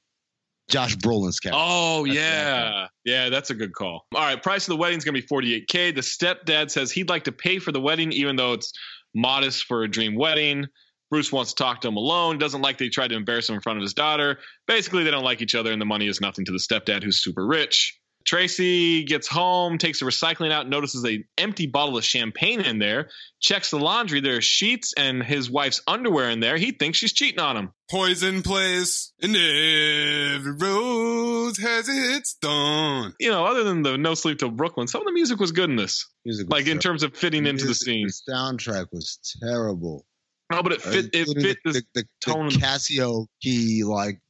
Josh Brolin's character. Oh yeah, yeah, that's a good call. All right, price of the wedding is gonna be forty eight k. The stepdad says he'd like to pay for the wedding, even though it's modest for a dream wedding. Bruce wants to talk to him alone. Doesn't like that he tried to embarrass him in front of his daughter. Basically, they don't like each other, and the money is nothing to the stepdad, who's super rich. Tracy gets home, takes the recycling out, notices a empty bottle of champagne in there. Checks the laundry. There are sheets and his wife's underwear in there. He thinks she's cheating on him. Poison plays, and every rose has its thorn. you know, other than the No Sleep Till Brooklyn, some of the music was good in this. Music like in terrible. terms of fitting into the scene. The soundtrack was terrible. No, but it fit. It fit the, this the, the, tone. the Casio key, like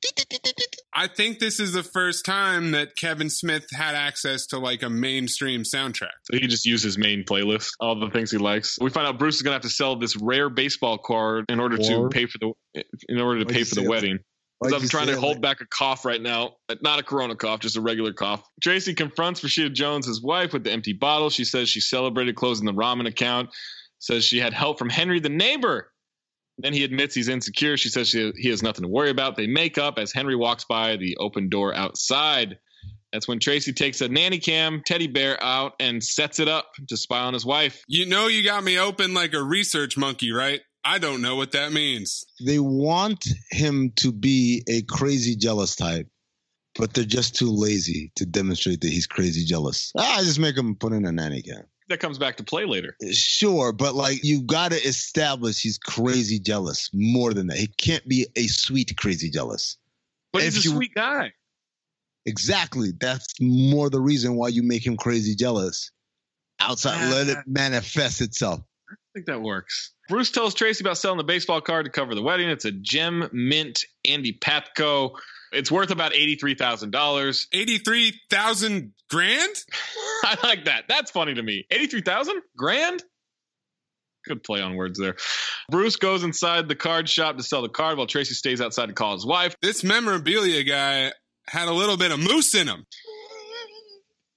I think this is the first time that Kevin Smith had access to like a mainstream soundtrack. So he just used his main playlist, all the things he likes. We find out Bruce is gonna have to sell this rare baseball card in order to pay for the in order to Why'd pay for the wedding. Why'd Because I'm trying to hold like- back a cough right now. Not a corona cough, just a regular cough. Tracy confronts Rashida Jones, his wife, with the empty bottle. She says she celebrated closing the ramen account. Says she had help from Henry the neighbor. Then he admits he's insecure. She says she, he has nothing to worry about. They make up as Henry walks by the open door outside. That's when Tracy takes a nanny cam teddy bear out and sets it up to spy on his wife. You know, you got me open like a research monkey, right? I don't know what that means. They want him to be a crazy jealous type, but they're just too lazy to demonstrate that he's crazy jealous. Ah, just make him put in a nanny cam. That comes back to play later. Sure, but like you got to establish he's crazy jealous more than that. He can't be a sweet crazy jealous. But If he's a you- sweet guy. Exactly. That's more the reason why you make him crazy jealous. Outside, let it Ah. manifest itself. I think that works. Bruce tells Tracy about selling the baseball card to cover the wedding. It's a gem mint Andy Pafko. It's worth about eighty-three thousand dollars. Eighty-three thousand grand. I like that. That's funny to me. Eighty-three thousand grand. Good play on words there. Bruce goes inside the card shop to sell the card while Tracy stays outside to call his wife. This memorabilia guy had a little bit of moose in him.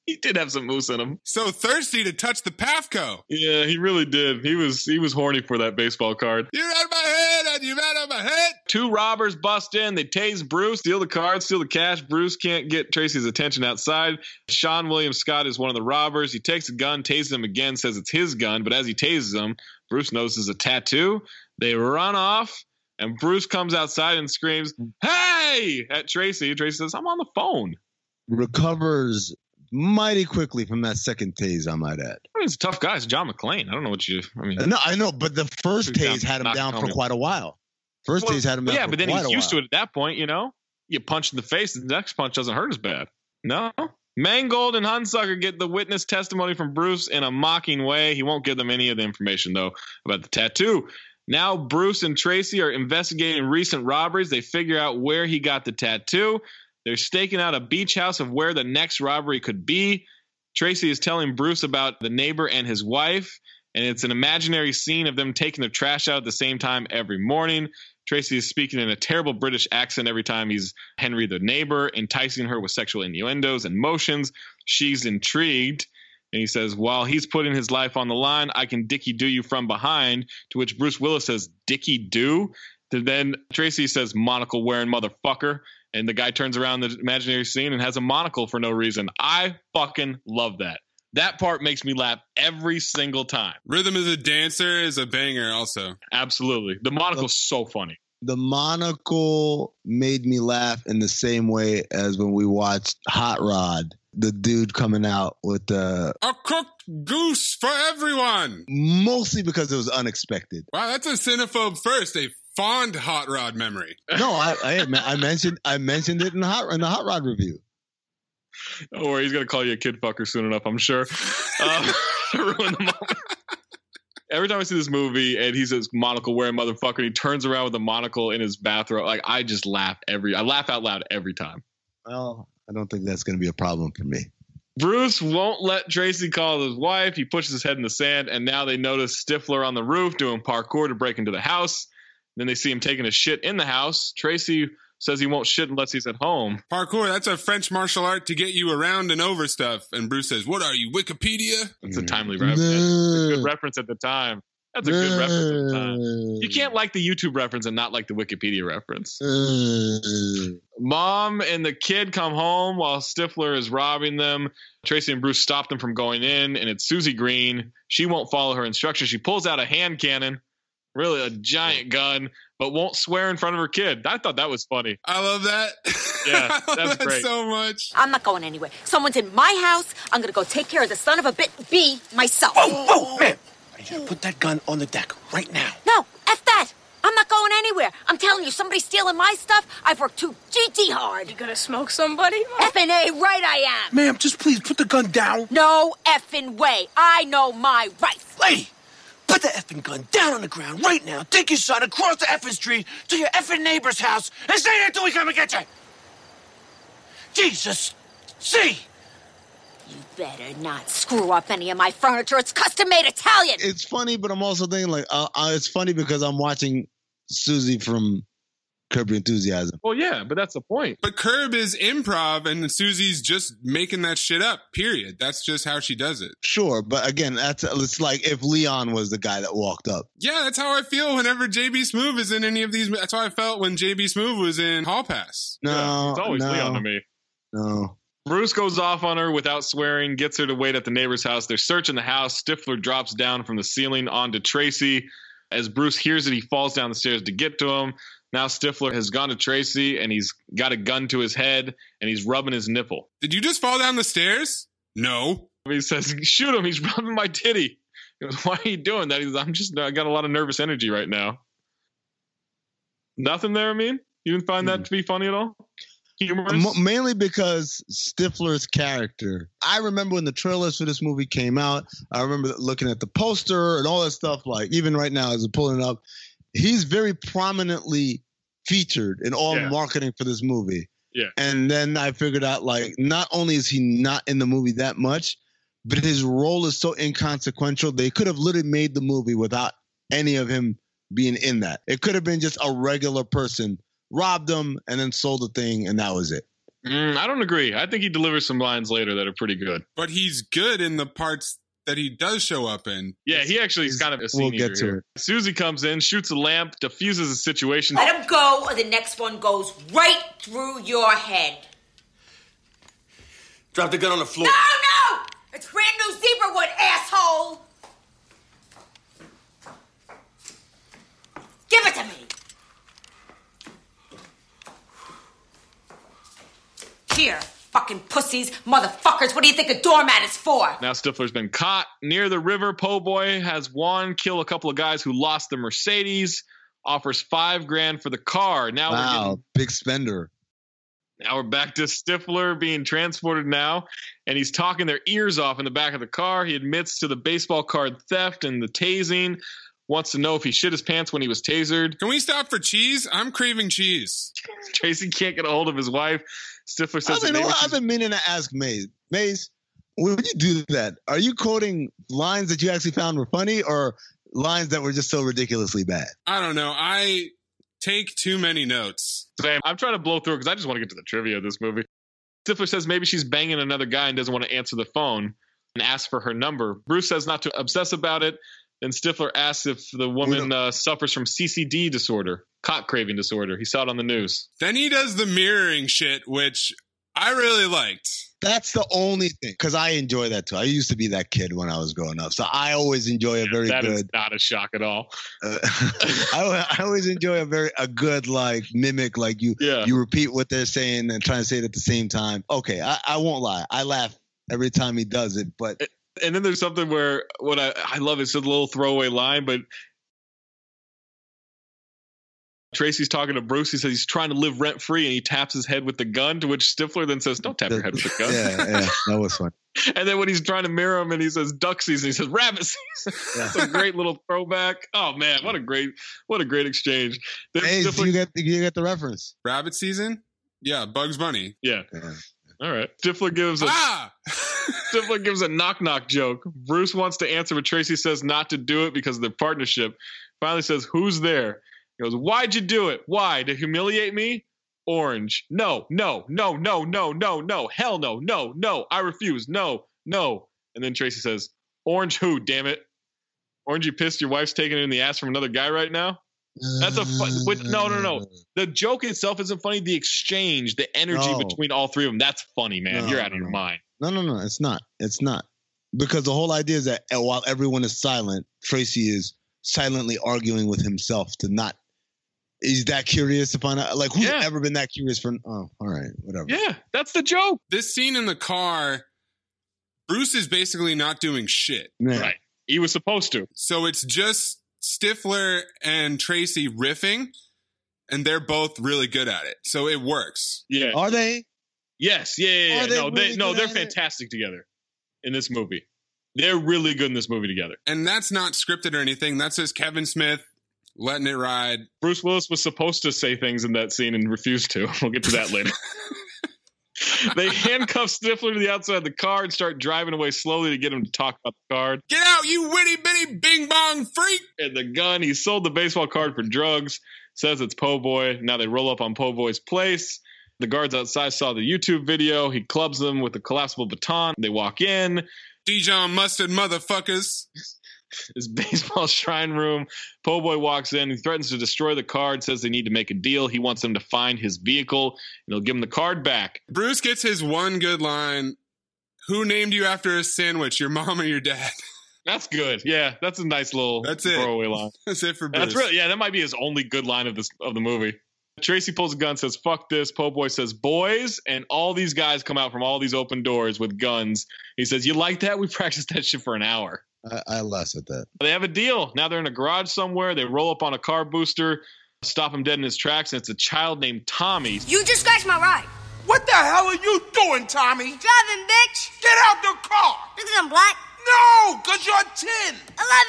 He did have some moose in him. So thirsty to touch the Pafko. Yeah, he really did. He was he was horny for that baseball card. You're out of my head, and you're out of my head. Two robbers bust in. They tase Bruce, steal the card, steal the cash. Bruce can't get Tracy's attention outside. Seann William Scott is one of the robbers. He takes a gun, tases him again, says it's his gun, but as he tases him, Bruce notices a tattoo. They run off, and Bruce comes outside and screams, Hey! at Tracy. Tracy says, I'm on the phone. Recovers mighty quickly from that second tase, I might add. I mean, he's a tough guy. It's John McClane. I don't know what you. I mean, No, I know, but the first tase had him down for quite a while. First Well, tase had him yeah, but then he's used while. to it at that point, you know? You punch in the face, the next punch doesn't hurt as bad. No? Mangold and Hunsaker get the witness testimony from Bruce in a mocking way. He won't give them any of the information, though, about the tattoo. Now, Bruce and Tracy are investigating recent robberies. They figure out where he got the tattoo. They're staking out a beach house of where the next robbery could be. Tracy is telling Bruce about the neighbor and his wife, and it's an imaginary scene of them taking their trash out at the same time every morning. Tracy is speaking in a terrible British accent every time he's Henry the neighbor, enticing her with sexual innuendos and motions. She's intrigued. And he says, While he's putting his life on the line, I can Dicky do you from behind. To which Bruce Willis says, Dicky do? To then Tracy says, Monocle wearing motherfucker. And the guy turns around the imaginary scene and has a monocle for no reason. I fucking love that. That part makes me laugh every single time. Rhythm is a dancer is a banger, also. Absolutely. The monocle's so funny. The monocle made me laugh in the same way as when we watched Hot Rod. The dude coming out with the A cooked goose for everyone. mostly because it was unexpected. Wow, that's a cinephobe first. A fond hot rod memory. No, I, I, I mentioned I mentioned it in the hot in the Hot Rod review. Don't worry, he's gonna call you a kid fucker soon enough, I'm sure. Uh, ruin the moment. Every time I see this movie and he says monocle wearing motherfucker, and he turns around with a monocle in his bathrobe, like I just laugh every I laugh out loud every time. Well, I don't think that's going to be a problem for me. Bruce won't let Tracy call his wife. He pushes his head in the sand, and now they notice Stifler on the roof doing parkour to break into the house. Then they see him taking a shit in the house. Tracy says he won't shit unless he's at home. Parkour, that's a French martial art to get you around and over stuff. And Bruce says, What are you, Wikipedia? That's a timely reference. That's a good reference at the time. That's a good reference at the time. You can't like the YouTube reference and not like the Wikipedia reference. Mom and the kid come home while Stifler is robbing them. Tracy and Bruce stop them from going in, and it's Susie Green. She won't follow her instructions. She pulls out a hand cannon, really a giant gun, but won't swear in front of her kid. I thought that was funny. I love that. Yeah, I love that's that great. so much. I'm not going anywhere. Someone's in my house. I'm gonna go take care of the son of a bit bee myself. Oh, whoa, man! I need you to put that gun on the deck right now. No, F that. I'm not going anywhere. I'm telling you, somebody's stealing my stuff. I've worked too GT hard. You gonna smoke somebody? Effing A, right I am. Ma'am, just please put the gun down. No effing way. I know my rights. Lady, put the effing gun down on the ground right now. Take your son across the effing street to your effing neighbor's house and stay there till we come and get you. Jesus, see. You better not screw up any of my furniture. It's custom made Italian. It's funny, but I'm also thinking like uh, uh, it's funny because I'm watching Susie from Curb Your Enthusiasm. Well, yeah, but that's the point. But Curb is improv, and Susie's just making that shit up. Period. That's just how she does it. Sure, but again, that's it's like if Leon was the guy that walked up. Yeah, that's how I feel whenever JB Smoove is in any of these. That's how I felt when JB Smoove was in Hall Pass. No, It's always no, Leon to me. No. Bruce goes off on her without swearing, gets her to wait at the neighbor's house. They're searching the house. Stifler drops down from the ceiling onto Tracy. As Bruce hears it, he falls down the stairs to get to him. Now Stifler has gone to Tracy and he's got a gun to his head and he's rubbing his nipple. Did you just fall down the stairs? No. He says, "Shoot him! He's rubbing my titty." He goes, "Why are you doing that?" He goes, "I'm just I got a lot of nervous energy right now." Nothing there. I mean, you didn't find that hmm. to be funny at all? Humorous? Mainly because Stifler's character. I remember when the trailers for this movie came out. I remember looking at the poster and all that stuff. Like even right now, as I'm pulling it up, he's very prominently featured in all Yeah. marketing for this movie. Yeah. And then I figured out like not only is he not in the movie that much, but his role is so inconsequential. They could have literally made the movie without any of him being in that. It could have been just a regular person robbed them and then sold the thing and that was it. Mm, I don't agree. I think he delivers some lines later that are pretty good. But he's good in the parts that he does show up in. Yeah, he actually is kind of a We'll get to here. Susie comes in, shoots a lamp, diffuses the situation. Let him go, or the next one goes right through your head. Drop the gun on the floor. No, no! It's brand new zebra wood, asshole! Give it to me! Here, fucking pussies, motherfuckers, what do you think a doormat is for? Now Stifler's been caught near the river. Po' boy has Juan kill a couple of guys who lost the Mercedes. Offers five grand for the car. Now we're getting Wow, big spender. Now we're back to Stifler being transported now, and he's talking their ears off in the back of the car. He admits to the baseball card theft and the tasing. Wants to know if he shit his pants when he was tasered. Can we stop for cheese? I'm craving cheese. Tracy can't get a hold of his wife. Stifler says I've the been, neighbor- I've been meaning to ask Mayes. Mayes, when you do that, are you quoting lines that you actually found were funny or lines that were just so ridiculously bad? I don't know. I take too many notes. Same. I'm trying to blow through because I just want to get to the trivia of this movie. Stifler says maybe she's banging another guy and doesn't want to answer the phone and asks for her number. Bruce says not to obsess about it. Then Stifler asks if the woman uh, suffers from CCD disorder, cock craving disorder. He saw it on the news. Then he does the mirroring shit, which I really liked. That's the only thing because I enjoy that too. I used to be that kid when I was growing up, so I always enjoy a very That is good. not a shock at all. Uh, I, I always enjoy a very a good like mimic, like you Yeah. you repeat what they're saying and trying to say it at the same time. Okay, I, I won't lie, I laugh every time he does it, but And then there's something where what I, I love is a little throwaway line, but Tracy's talking to Bruce. He says he's trying to live rent free, and he taps his head with the gun. To which Stifler then says, "Don't tap your head with the gun." yeah, yeah, that was fun. And then when he's trying to mirror him, and he says duck season, he says rabbit season. That's a great little throwback. Oh man, what a great, what a great exchange. Then Hey, do Stifler- you get you get the reference? Rabbit season? Yeah, Bugs Bunny. yeah. All right. Stifler gives a Ah! Stifler gives a knock knock joke. Bruce wants to answer, but Tracy says not to do it because of their partnership. Finally says, Who's there? He goes, Why'd you do it? Why? To humiliate me? Orange. No, no, no, no, no, no, no. Hell no, no, no. I refuse. No, no. And then Tracy says, Orange who, damn it? Orange, you pissed your wife's taking it in the ass from another guy right now? That's a fun. With, no, no, no. The joke itself isn't funny. The exchange, the energy No. between all three of them, that's funny, man. No, You're out of no, your no. mind. No, no, no. It's not. It's not. Because the whole idea is that uh, while everyone is silent, Tracy is silently arguing with himself to not. He's that curious to find out. Like, who's Yeah. ever been that curious for? Oh, all right, whatever. Yeah, that's the joke. This scene in the car, Bruce is basically not doing shit. Yeah. Right. He was supposed to. So it's just Stifler and Tracy riffing, and they're both really good at it. So it works. Yeah. Are they? Yes. Yeah. yeah, yeah. They No, they, no, they're at it? fantastic together in this movie. They're really good in this movie together. And that's not scripted or anything. That's just Kevin Smith letting it ride. Bruce Willis was supposed to say things in that scene and refused to. We'll get to that later. they handcuff Stifler to the outside of the car and start driving away slowly to get him to talk about the card. Get out, you witty bitty bing bong freak! And the gun, he sold the baseball card for drugs, says it's Po' Boy. Now they roll up on Po' Boy's place. The guards outside saw the YouTube video. He clubs them with a collapsible baton. They walk in. Dijon mustard motherfuckers. His baseball shrine room. Po' Boy walks in. He threatens to destroy the card, says they need to make a deal. He wants them to find his vehicle, and he'll give him the card back. Bruce gets his one good line. Who named you after a sandwich, your mom or your dad? That's good. Yeah, that's a nice little That's it. throwaway line. That's it for Bruce. That's really yeah. That might be his only good line of this of the movie. Tracy pulls a gun, says "fuck this." Po' boy says "boys," and all these guys come out from all these open doors with guns. He says, "You like that? We practiced that shit for an hour." I, I laughed at that. They have a deal. Now they're in a garage somewhere. They roll up on a car booster, stop him dead in his tracks, and it's a child named Tommy. You just scratched my ride. What the hell are you doing, Tommy? Driving, bitch. Get out the car! Because I'm black. No, because you're 10.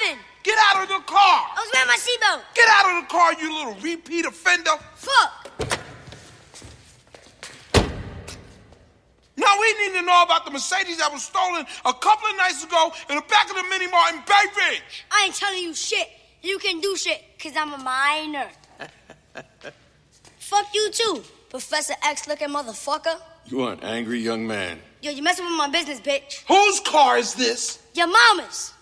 11. Get out of the car! I was wearing my seatbelt. Get out of the car, you little repeat offender! Fuck. Now we need to know about the Mercedes that was stolen a couple of nights ago in the back of the mini mart in Bay Ridge. I ain't telling you shit. You can do shit, because I'm a minor. Fuck you, too, Professor X looking motherfucker. You are an angry young man. Yo, you messing with my business, bitch. Whose car is this? Your mama's.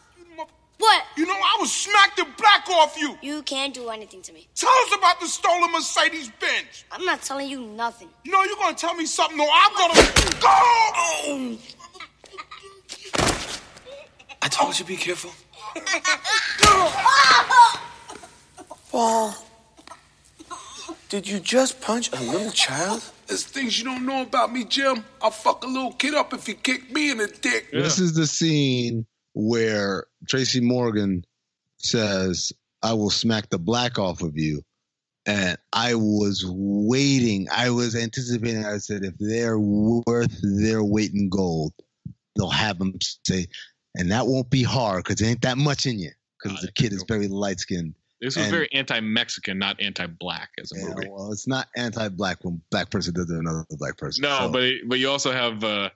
What? You know, I will smack the black off you. You can't do anything to me. Tell us about the stolen Mercedes Benz. I'm not telling you nothing. You know, you're gonna tell me something. No, I'm gonna go. Oh. I told you be careful. Paul, did you just punch a little child? There's things you don't know about me, Jim. I'll fuck a little kid up if he kicked me in the dick. This is the scene where Tracy Morgan says, I will smack the black off of you. And I was waiting. I was anticipating. I said, if they're worth their weight in gold, they'll have them say, and that won't be hard because there ain't that much in you. Because the kid is very light skinned. This was And- very anti-Mexican, not anti-black as a Yeah, movie. well, it's not anti-black when black person does it another black person. No, So- but but you also have uh,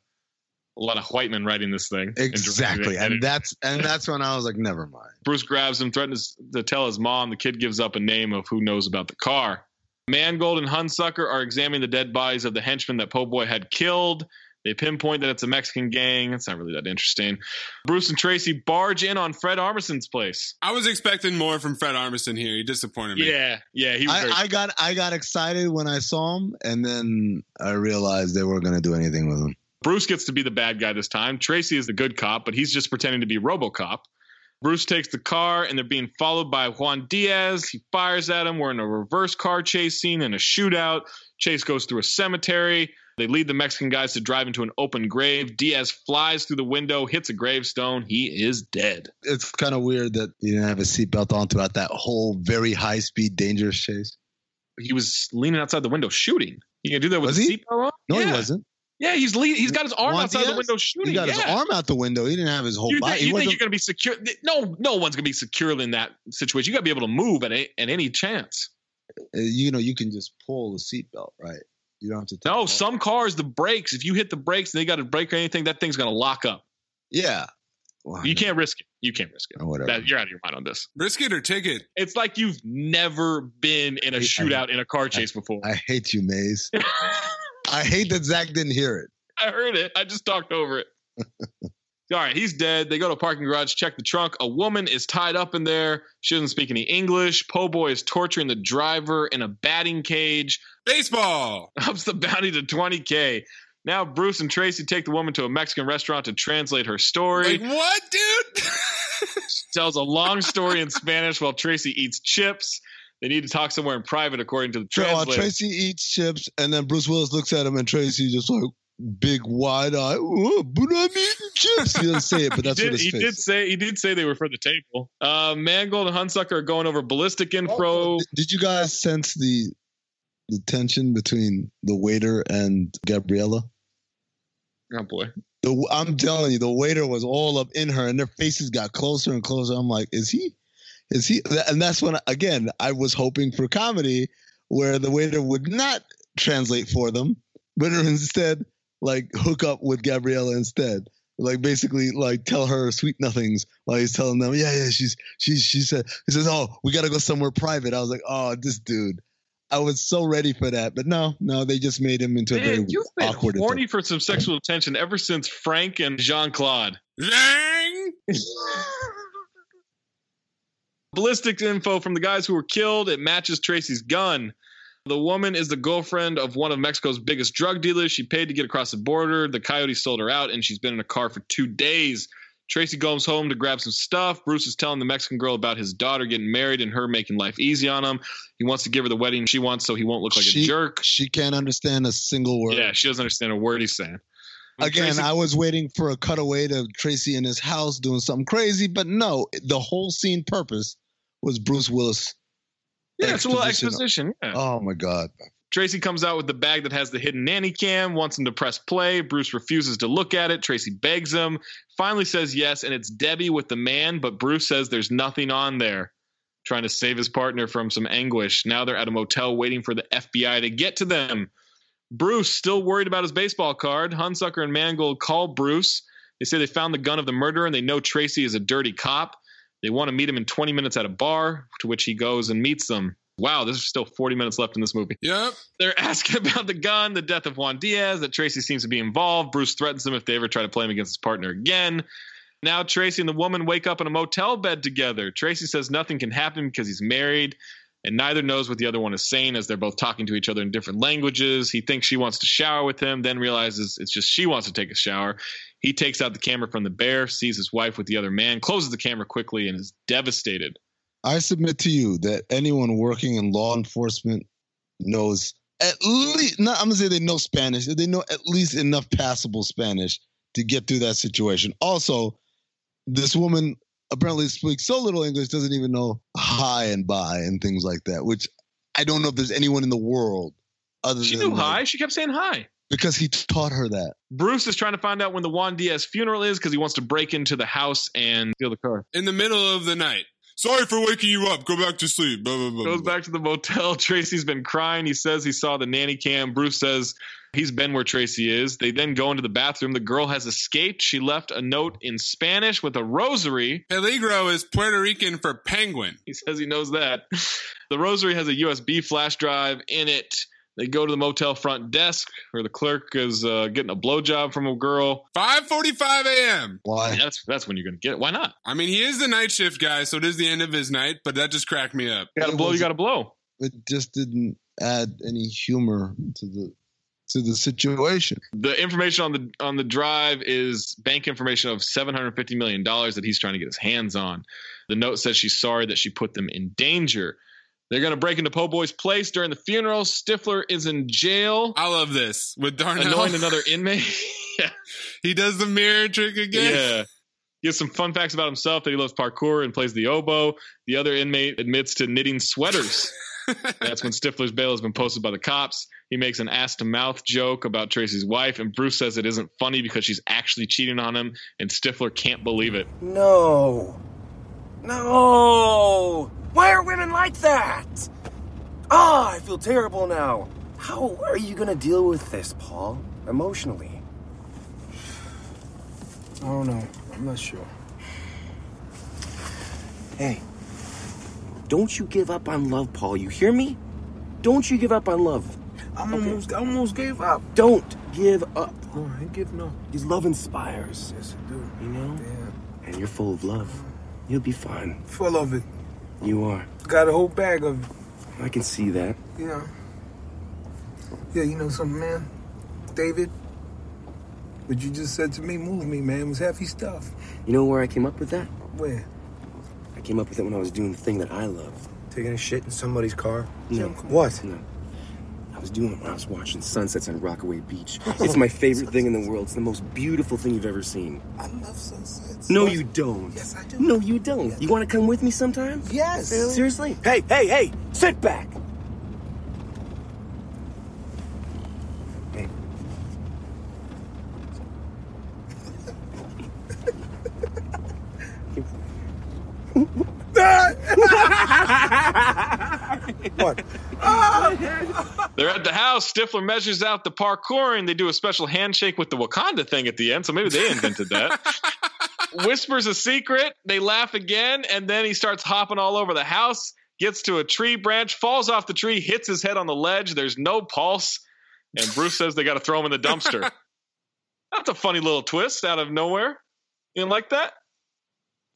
a lot of white men writing this thing. and directing it. exactly, And and that's and that's when I was like, never mind. Bruce grabs him, threatens to tell his mom. The kid gives up a name of who knows about the car. Mangold and Hunsaker are examining the dead bodies of the henchmen that Po Boy had killed. They pinpoint that it's a Mexican gang. It's not really that interesting. Bruce and Tracy barge in on Fred Armisen's place. I was expecting more from Fred Armisen here. He disappointed me. Yeah, yeah, he was I, very- I got I got excited when I saw him, and then I realized they weren't going to do anything with him. Bruce gets to be the bad guy this time. Tracy is the good cop, but he's just pretending to be Robocop. Bruce takes the car and they're being followed by Juan Diaz. He fires at him. We're in a reverse car chase scene and a shootout. Chase goes through a cemetery. They lead the Mexican guys to drive into an open grave. Diaz flies through the window, hits a gravestone. He is dead. It's kind of weird that he didn't have a seatbelt on throughout that whole very high speed, dangerous chase. He was leaning outside the window shooting. You can do that with Was he? seatbelt on? No, yeah. he wasn't. Yeah, he's lead, he's got his arm Juan outside the window shooting. He got yeah. his arm out the window. He didn't have his whole You body. think, He you think you're going to be secure? No, no one's going to be secure in that situation. You got to be able to move at, a, at any chance. uh, you know, you can just pull the seatbelt, right? You don't have to. No, some cars, the brakes, if you hit the brakes and they got a brake or anything, that thing's going to lock up. Yeah. You can't risk it. You can't risk it. Or whatever. That- you're out of your mind on this. Risk it or take it. It's like you've never been in a shootout in a car chase before. I hate you, Mayes. I hate that Zach didn't hear it. I heard it. I just talked over it. All right, he's dead. They go to a parking garage, check the trunk. A woman is tied up in there. She doesn't speak any English. Po Boy is torturing the driver in a batting cage. Baseball ups the bounty to 20K. Now Bruce and Tracy take the woman to a Mexican restaurant to translate her story. Like what, dude? She tells a long story in Spanish while Tracy eats chips. They need to talk somewhere in private, according to the uh, translator. Tracy eats chips, and then Bruce Willis looks at him, and Tracy just like big wide eye. Oh, but I'm eating chips. He doesn't say it, but that's he what his he did is. say he did say they were for the table. Uh, Mangold and Hunsaker are going over ballistic info. Did you guys sense the the tension between the waiter and Gabriella? Oh boy. The, I'm telling you, the waiter was all up in her, and their faces got closer and closer. I'm like, is he? Is he? And that's when, again, I was hoping for comedy where the waiter would not translate for them, but instead, like, hook up with Gabriella instead. Like basically, like tell her sweet nothings while he's telling them, yeah, yeah, she's she's she said he says, oh, we gotta go somewhere private. I was like, oh, this dude. I was so ready for that, but no, no, they just made him into a very Man, you've been awkward. horny for some sexual attention ever since Frank and Jean Claude. Ballistics info from the guys who were killed. It matches Tracy's gun. The woman is the girlfriend of one of Mexico's biggest drug dealers. She paid to get across the border. The coyote sold her out, and she's been in a car for two days. Tracy goes home to grab some stuff. Bruce is telling the Mexican girl about his daughter getting married and her making life easy on him. He wants to give her the wedding she wants so he won't look like she, a jerk. She can't understand a single word. Yeah, she doesn't understand a word he's saying. Again, Tracy- I was waiting for a cutaway to Tracy in his house doing something crazy, but no, the whole scene purpose was Bruce Willis. yeah, it's a little exposition. exposition. Yeah. Oh my god. Tracy comes out with the bag that has the hidden nanny cam, wants him to press play. Bruce refuses to look at it. Tracy begs him, finally says yes, and it's Debbie with the man, but Bruce says there's nothing on there. Trying to save his partner from some anguish. Now they're at a motel waiting for the FBI to get to them. Bruce, still worried about his baseball card. Hunsaker and Mangold call Bruce. They say they found the gun of the murderer and they know Tracy is a dirty cop. They want to meet him in 20 minutes at a bar, to which he goes and meets them. Wow, there's still 40 minutes left in this movie. Yep. They're asking about the gun, the death of Juan Diaz, that Tracy seems to be involved. Bruce threatens them if they ever try to play him against his partner again. Now Tracy and the woman wake up in a motel bed together. Tracy says nothing can happen because he's married, and neither knows what the other one is saying as they're both talking to each other in different languages. He thinks she wants to shower with him, then realizes it's just she wants to take a shower. He takes out the camera from the bear, sees his wife with the other man, closes the camera quickly, and is devastated. I submit to you that anyone working in law enforcement knows at least not I'm gonna say they know Spanish, they know at least enough passable Spanish to get through that situation. Also, this woman apparently speaks so little English, doesn't even know hi and bye and things like that, which I don't know if there's anyone in the world other than She knew like- hi. She kept saying hi. because he taught her that. Bruce is trying to find out when the Juan Diaz funeral is because he wants to break into the house and steal the car. In the middle of the night. Sorry for waking you up. Go back to sleep. Blah, blah, blah, Goes blah. back to the motel. Tracy's been crying. He says he saw the nanny cam. Bruce says he's been where Tracy is. They then go into the bathroom. The girl has escaped. She left a note in Spanish with a rosary. Peligro is Puerto Rican for penguin. He says he knows that. The rosary has a USB flash drive in it. They go to the motel front desk where the clerk is uh, getting a blowjob from a girl. 5:45 a.m. Why? That's that's when you're gonna get it. Why not? I mean, he is the night shift guy, so it is the end of his night. But that just cracked me up. You gotta blow. You gotta blow. It just didn't add any humor to the to the situation. The information on the on the drive is bank information of seven hundred fifty million dollars that he's trying to get his hands on. The note says she's sorry that she put them in danger. They're going to break into Po Boy's place during the funeral. Stifler is in jail. I love this with Darnell. Annoying another inmate. yeah. He does the mirror trick again. Yeah. He has some fun facts about himself that he loves parkour and plays the oboe. The other inmate admits to knitting sweaters. That's when Stifler's bail has been posted by the cops. He makes an ass to mouth joke about Tracy's wife, and Bruce says it isn't funny because she's actually cheating on him, and Stifler can't believe it. No. No. Why are women like that? Ah, I feel terrible now. How are you gonna deal with this, Paul? Emotionally? I don't know. I'm not sure. Hey, don't you give up on love, Paul. You hear me? Don't you give up on love. I'm almost, I almost gave up. Don't give up. Oh, I ain't giving up. Because love inspires. Yes, I do. You know? Yeah. And you're full of love. You'll be fine. Full of it. You are. Got a whole bag of it. I can see that. Yeah. Yeah, you know something, man? David, what you just said to me moved me, man. It was heavy stuff. You know where I came up with that? Where? I came up with it when I was doing the thing that I love. Taking a shit in somebody's car? No. What? No. I was doing it when I was watching sunsets on Rockaway Beach. It's my favorite thing in the world. It's the most beautiful thing you've ever seen. I love sunsets. No, you don't. Yes, I do. No, you don't. You want to come with me sometime? Yes. Seriously? Hey, hey, hey! Sit back! What? They're at the house. Stifler measures out the parkouring. They do a special handshake with the Wakanda thing at the end, so maybe they invented that. Whispers a secret. They laugh again, and then he starts hopping all over the house. Gets to a tree branch, falls off the tree, hits his head on the ledge. There's no pulse, and Bruce says they got to throw him in the dumpster. That's a funny little twist out of nowhere. You didn't like that?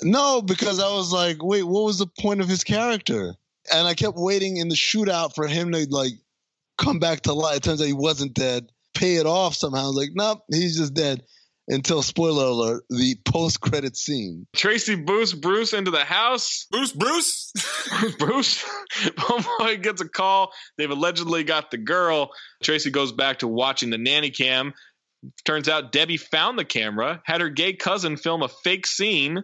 No, because I was like, wait, what was the point of his character? And I kept waiting in the shootout for him to like come back to life. It turns out he wasn't dead. Pay it off somehow. I was like, nope, he's just dead. until spoiler alert, the post-credit scene. Tracy boosts Bruce into the house. Bruce, Bruce, Bruce. Homeboy gets a call. They've allegedly got the girl. Tracy goes back to watching the nanny cam. Turns out Debbie found the camera, had her gay cousin film a fake scene.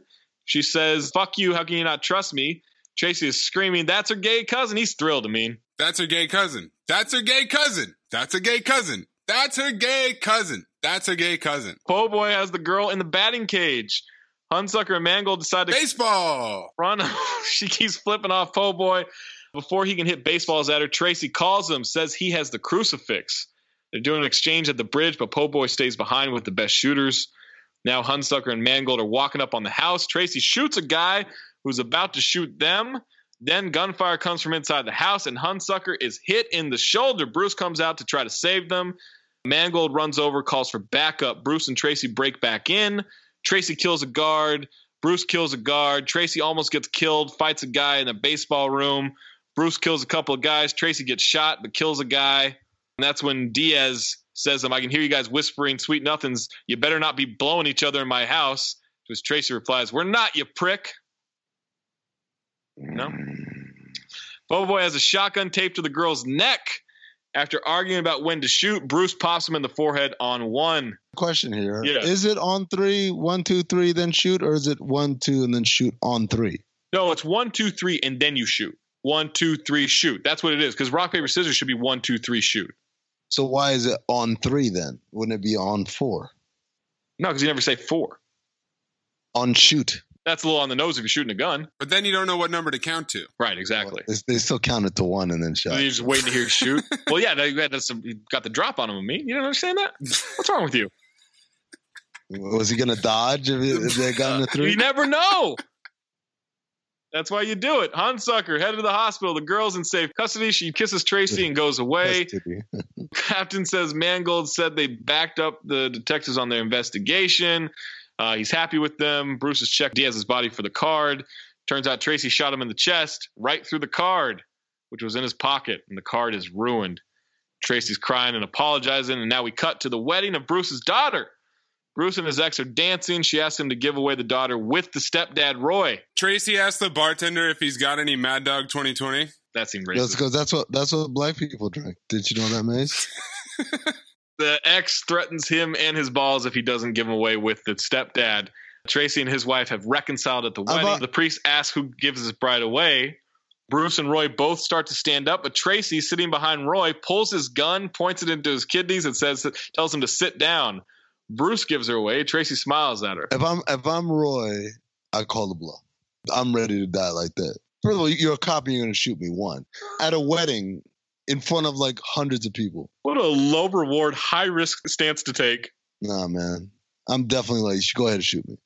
She says, "Fuck you! How can you not trust me?" Tracy is screaming, "That's her gay cousin!" He's thrilled. I mean, That's her gay cousin. That's her gay cousin. That's her gay cousin. That's her gay cousin. That's her gay cousin. Po Boy has the girl in the batting cage. Hunsaker and Mangold decide to baseball run. she keeps flipping off Po Boy. Before he can hit baseballs at her, Tracy calls him, says he has the crucifix. They're doing an exchange at the bridge, but Po Boy stays behind with the best shooters. Now Hunsaker and Mangold are walking up on the house. Tracy shoots a guy who's about to shoot them. Then gunfire comes from inside the house, and Hunsaker is hit in the shoulder. Bruce comes out to try to save them. Mangold runs over, calls for backup. Bruce and Tracy break back in. Tracy kills a guard. Bruce kills a guard. Tracy almost gets killed, fights a guy in a baseball room. Bruce kills a couple of guys. Tracy gets shot, but kills a guy. And that's when Diaz says, um, I can hear you guys whispering sweet nothings. You better not be blowing each other in my house. To which Tracy replies, We're not, you prick. No. Bobo Boy has a shotgun taped to the girl's neck. After arguing about when to shoot, Bruce pops him in the forehead on one. Question here: Yeah. Is it on three, one, two, three, then shoot, or is it one, two, and then shoot on three? No, it's one, two, three, and then you shoot. One, two, three, shoot. That's what it is. Because rock, paper, scissors should be one, two, three, shoot. So why is it on three then? Wouldn't it be on four? No, because you never say four. On shoot. That's a little on the nose if you're shooting a gun. But then you don't know what number to count to. Right, exactly. They, they still count it to one and then shot. You're just waiting to hear shoot. well, yeah, you had some, you got the drop on him. Me, you don't understand that? What's wrong with you? Was he gonna dodge if, if they got in the three? You never know. That's why you do it. Hunsaker headed to the hospital. The girl's in safe custody. She kisses Tracy and goes away. Captain says Mangold said they backed up the detectives on their investigation. Uh, he's happy with them. Bruce has checked Diaz's body for the card. Turns out Tracy shot him in the chest, right through the card, which was in his pocket, and the card is ruined. Tracy's crying and apologizing, and now we cut to the wedding of Bruce's daughter. Bruce and his ex are dancing. She asks him to give away the daughter with the stepdad Roy. Tracy asked the bartender if he's got any Mad Dog 2020. That seemed That's racist. because that's what that's what black people drink. Did you know that, Mayes? the ex threatens him and his balls if he doesn't give him away with the stepdad. Tracy and his wife have reconciled at the wedding. about- the priest asks who gives his bride away. Bruce and Roy both start to stand up, but Tracy, sitting behind Roy, pulls his gun, points it into his kidneys, and says, tells him to sit down. Bruce gives her away. Tracy smiles at her. If I'm if I'm Roy, I call the bluff. I'm ready to die like that. First of all, you're a cop and you're gonna shoot me. One at a wedding in front of like hundreds of people. What a low reward, high risk stance to take. Nah, man. I'm definitely like, you should go ahead and shoot me.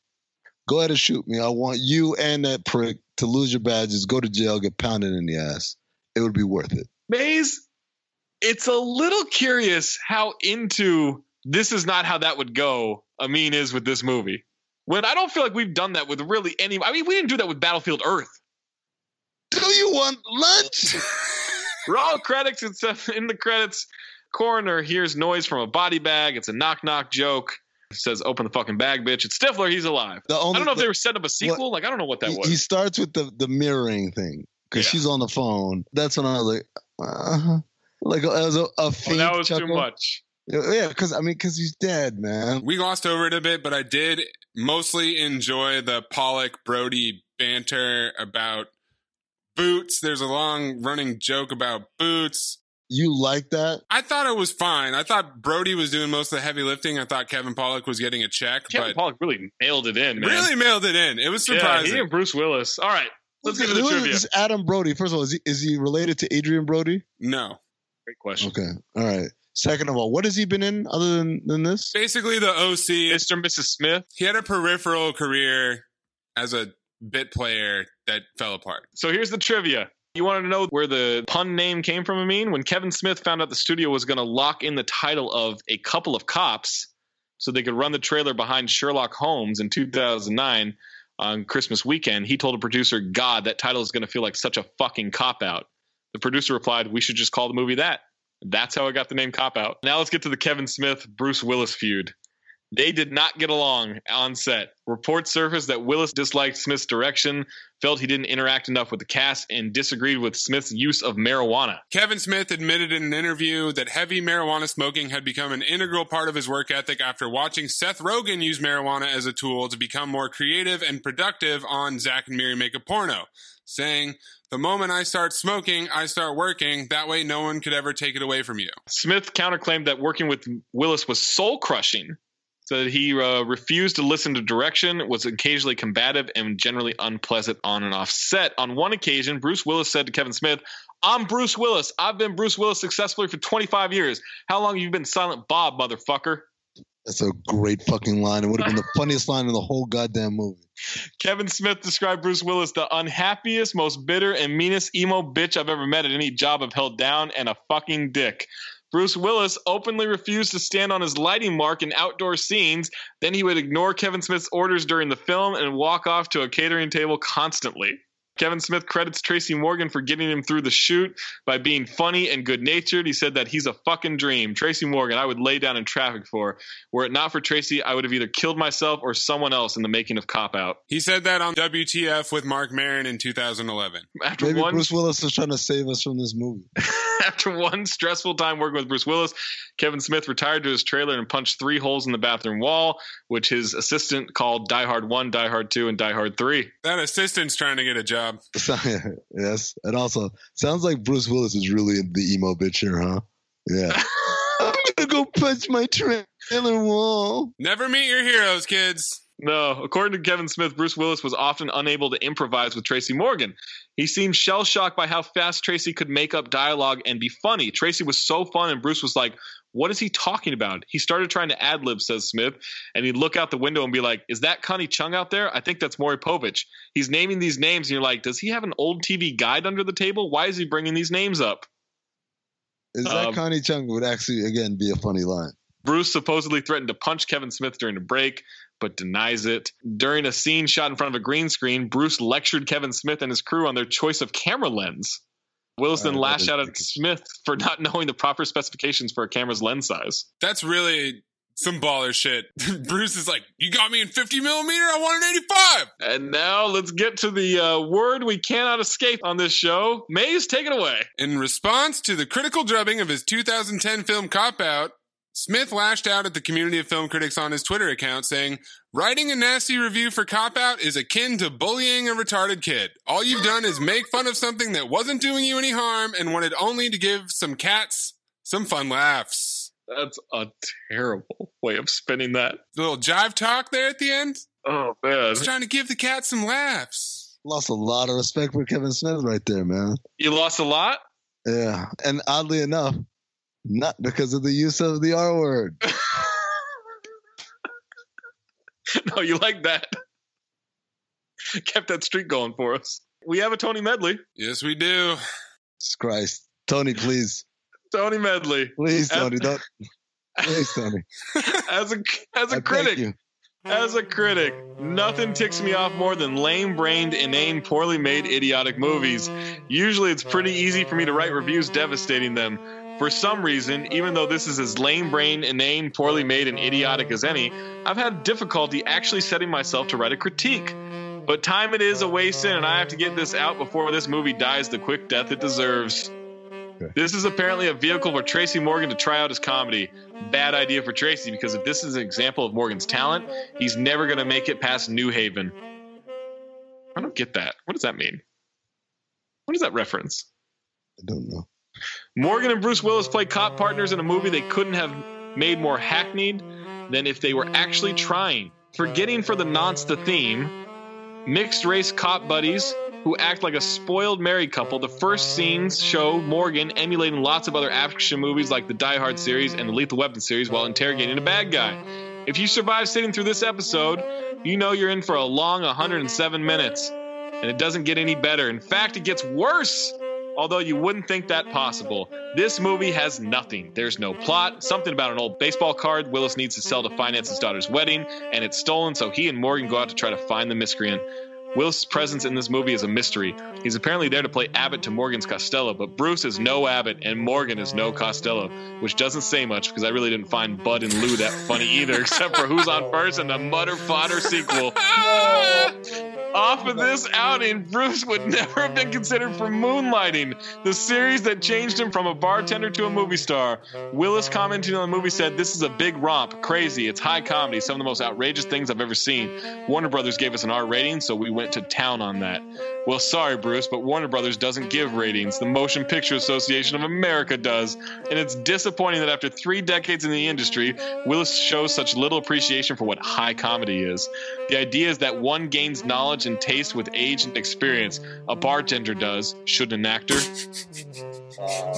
Go ahead and shoot me. I want you and that prick to lose your badges, go to jail, get pounded in the ass. It would be worth it. Mayes, it's a little curious how into this is not how that would go Amin is with this movie. When I don't feel like we've done that with really any. I mean, we didn't do that with Battlefield Earth. Do you want lunch? Raw credits. It's uh, in the credits. Coroner hears noise from a body bag. It's a knock knock joke. It says, "Open the fucking bag, bitch." It's Stifler. He's alive. The only, I don't know if they were setting up a sequel. like I don't know what that he, was. he starts with the the mirroring thing because she's on the phone. That's when I was like, uh-huh. like as a, a Oh, that was too much. Yeah, because I mean, because he's dead, man. We glossed over it a bit, but I did mostly enjoy the Pollak Brody banter about boots. There's a long running joke about boots. You like that? I thought it was fine. I thought Brody was doing most of the heavy lifting. I thought Kevin Pollak was getting a check, Kevin but Pollak really nailed it in. Man. really nailed it in. It was Yeah, surprising. he and Bruce Willis. All right, let's get to the trivia. this Adam Brody? First of all, is he is he related to Adrien Brody? no. Great question. Okay, all right. Second of all, what has he been in other than than this? Basically, the OC. Mr. and Mrs. Smith. He had a peripheral career as a bit player that fell apart. So here's the trivia. You want to know where the pun name came from, Amin? When Kevin Smith found out the studio was going to lock in the title of A Couple of Cops so they could run the trailer behind Sherlock Holmes in 2009 on Christmas weekend, he told a producer, God, that title is going to feel like such a fucking cop out. The producer replied, We should just call the movie that. That's how I got the name Cop Out. Now let's get to the Kevin Smith Bruce Willis feud. They did not get along on set. Reports surfaced that Willis disliked Smith's direction, felt he didn't interact enough with the cast, and disagreed with Smith's use of marijuana. Kevin Smith admitted in an interview that heavy marijuana smoking had become an integral part of his work ethic after watching Seth Rogen use marijuana as a tool to become more creative and productive on Zack and Miri Make a Porno, saying, The moment I start smoking, I start working. That way, no one could ever take it away from you. Smith counterclaimed that working with Willis was soul crushing. So that he uh, refused to listen to direction, was occasionally combative, and generally unpleasant on and off set. On one occasion, Bruce Willis said to Kevin Smith, I'm Bruce Willis. I've been Bruce Willis successfully for 25 years. How long have you been Silent Bob, motherfucker? That's a great fucking line. It would have been the funniest line in the whole goddamn movie. Kevin Smith described Bruce Willis the unhappiest, most bitter, and meanest emo bitch I've ever met at any job I've held down, and a fucking dick. Bruce Willis openly refused to stand on his lighting mark in outdoor scenes. Then he would ignore Kevin Smith's orders during the film and walk off to a catering table constantly. Kevin Smith credits Tracy Morgan for getting him through the shoot by being funny and good natured. He said that he's a fucking dream. Tracy Morgan, I would lay down in traffic for. Were it not for Tracy, I would have either killed myself or someone else in the making of Cop Out. He said that on WTF with Marc Maron in 2011. After Maybe one Bruce Willis was trying to save us from this movie. After one stressful time working with Bruce Willis, Kevin Smith retired to his trailer and punched three holes in the bathroom wall, which his assistant called Die Hard 1, Die Hard 2, and Die Hard 3. That assistant's trying to get a job. yes, and also sounds like Bruce Willis is really the emo bitch here, huh? Yeah. I'm gonna go punch my trailer wall. Never meet your heroes, kids. No, according to Kevin Smith, Bruce Willis was often unable to improvise with Tracy Morgan. He seemed shell shocked by how fast Tracy could make up dialogue and be funny. Tracy was so fun, and Bruce was like, What is he talking about? He started trying to ad lib, says Smith, and he'd look out the window and be like, Is that Connie Chung out there? I think that's Maury Povich. He's naming these names, and you're like, Does he have an old TV guide under the table? Why is he bringing these names up? Is that Um, Connie Chung would actually again be a funny line? Bruce supposedly threatened to punch Kevin Smith during a break, but denies it. During a scene shot in front of a green screen, Bruce lectured Kevin Smith and his crew on their choice of camera lens. Willis then Uh, lashed out at Smith for not knowing the proper specifications for a camera's lens size. That's really some baller shit. Bruce is like, You got me in 50 millimeter? I want an 85. And now let's get to the uh, word we cannot escape on this show. Mayes, take it away. In response to the critical drubbing of his 2010 film Cop Out, Smith lashed out at the community of film critics on his Twitter account saying, Writing a nasty review for Cop Out is akin to bullying a retarded kid. All you've done is make fun of something that wasn't doing you any harm and wanted only to give some cats some fun laughs. That's a terrible way of spinning that. little jive talk there at the end. Oh, man. He's trying to give the cat some laughs. Lost a lot of respect for Kevin Smith right there, man. You lost a lot? Yeah, and oddly enough, not because of the use of the R word. no, you like that. Kept that streak going for us. We have a Tony Medley. Yes, we do. Jesus Christ, Tony, please, Tony Medley. please, As- Tony, don't, please, Tony. As a as I a thank critic, you. as a critic, nothing ticks me off more than lame-brained, inane, poorly made, idiotic movies. Usually, it's pretty easy for me to write reviews devastating them. For some reason, even though this is as lame-brained, inane, poorly made, and idiotic as any, I've had difficulty actually setting myself to write a critique. But time it is a wasting, and I have to get this out before this movie dies the quick death it deserves. This is apparently a vehicle for Tracy Morgan to try out his comedy. Bad idea for Tracy because if this is an example of Morgan's talent, he's never going to make it past New Haven. I don't get that. What does that mean? What is that reference? I don't know. Morgan and Bruce Willis play cop partners in a movie they couldn't have made more hackneyed than if they were actually trying. Forgetting for the nonce the theme, mixed race cop buddies who act like a spoiled married couple. The first scenes show Morgan emulating lots of other action movies like the Die Hard series and the Lethal Weapon series while interrogating a bad guy. If you survive sitting through this episode, you know you're in for a long 107 minutes. And it doesn't get any better. In fact, it gets worse. Although you wouldn't think that possible. This movie has nothing. There's no plot, something about an old baseball card Willis needs to sell to finance his daughter's wedding, and it's stolen, so he and Morgan go out to try to find the miscreant. Willis' presence in this movie is a mystery. He's apparently there to play Abbott to Morgan's Costello, but Bruce is no Abbott and Morgan is no Costello, which doesn't say much because I really didn't find Bud and Lou that funny either, except for Who's on First and the Mutter Fodder sequel. Off of this outing, Bruce would never have been considered for Moonlighting, the series that changed him from a bartender to a movie star. Willis commenting on the movie said, This is a big romp, crazy, it's high comedy, some of the most outrageous things I've ever seen. Warner Brothers gave us an R rating, so we went to town on that. Well, sorry, Bruce, but Warner Brothers doesn't give ratings. The Motion Picture Association of America does. And it's disappointing that after three decades in the industry, Willis shows such little appreciation for what high comedy is. The idea is that one gains knowledge and taste with age and experience. A bartender does, shouldn't an actor?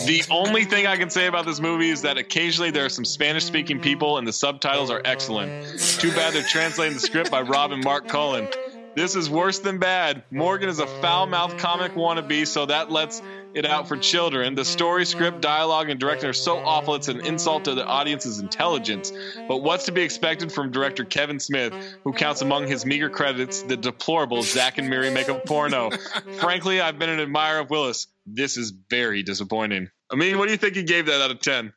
The only thing I can say about this movie is that occasionally there are some Spanish speaking people and the subtitles are excellent. Too bad they're translating the script by Robb and Mark Cullen. This is worse than bad. Morgan is a foul mouthed comic wannabe, so that lets it out for children. The story, script, dialogue, and directing are so awful it's an insult to the audience's intelligence. But what's to be expected from director Kevin Smith, who counts among his meager credits the deplorable Zack and Miri make a porno? Frankly, I've been an admirer of Willis. This is very disappointing. I mean, what do you think he gave that out of 10?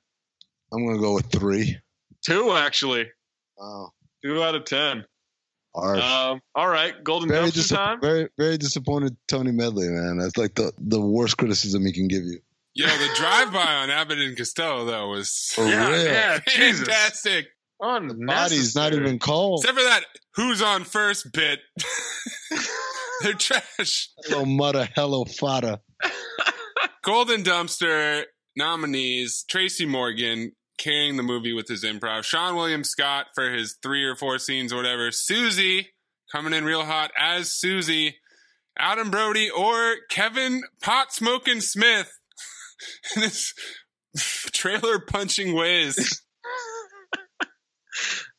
I'm gonna go with three. Two, actually. Wow. Two out of 10. Arf. Um, all right, Golden very, Dumpster dis- time. very, very disappointed, Tony Medley, man. That's like the, the worst criticism he can give you. Yeah, the drive by on Abbott and Costello though was For Yeah, real. yeah, Jesus. fantastic. Body's not even cold. Except for that who's on first bit. They're trash. Hello, mother. Hello, fada. Golden Dumpster nominees Tracy Morgan carrying the movie with his improv. Seann William Scott for his three or four scenes or whatever. Susie coming in real hot as Susie. Adam Brody or Kevin Pot Smoking Smith. in his trailer punching ways.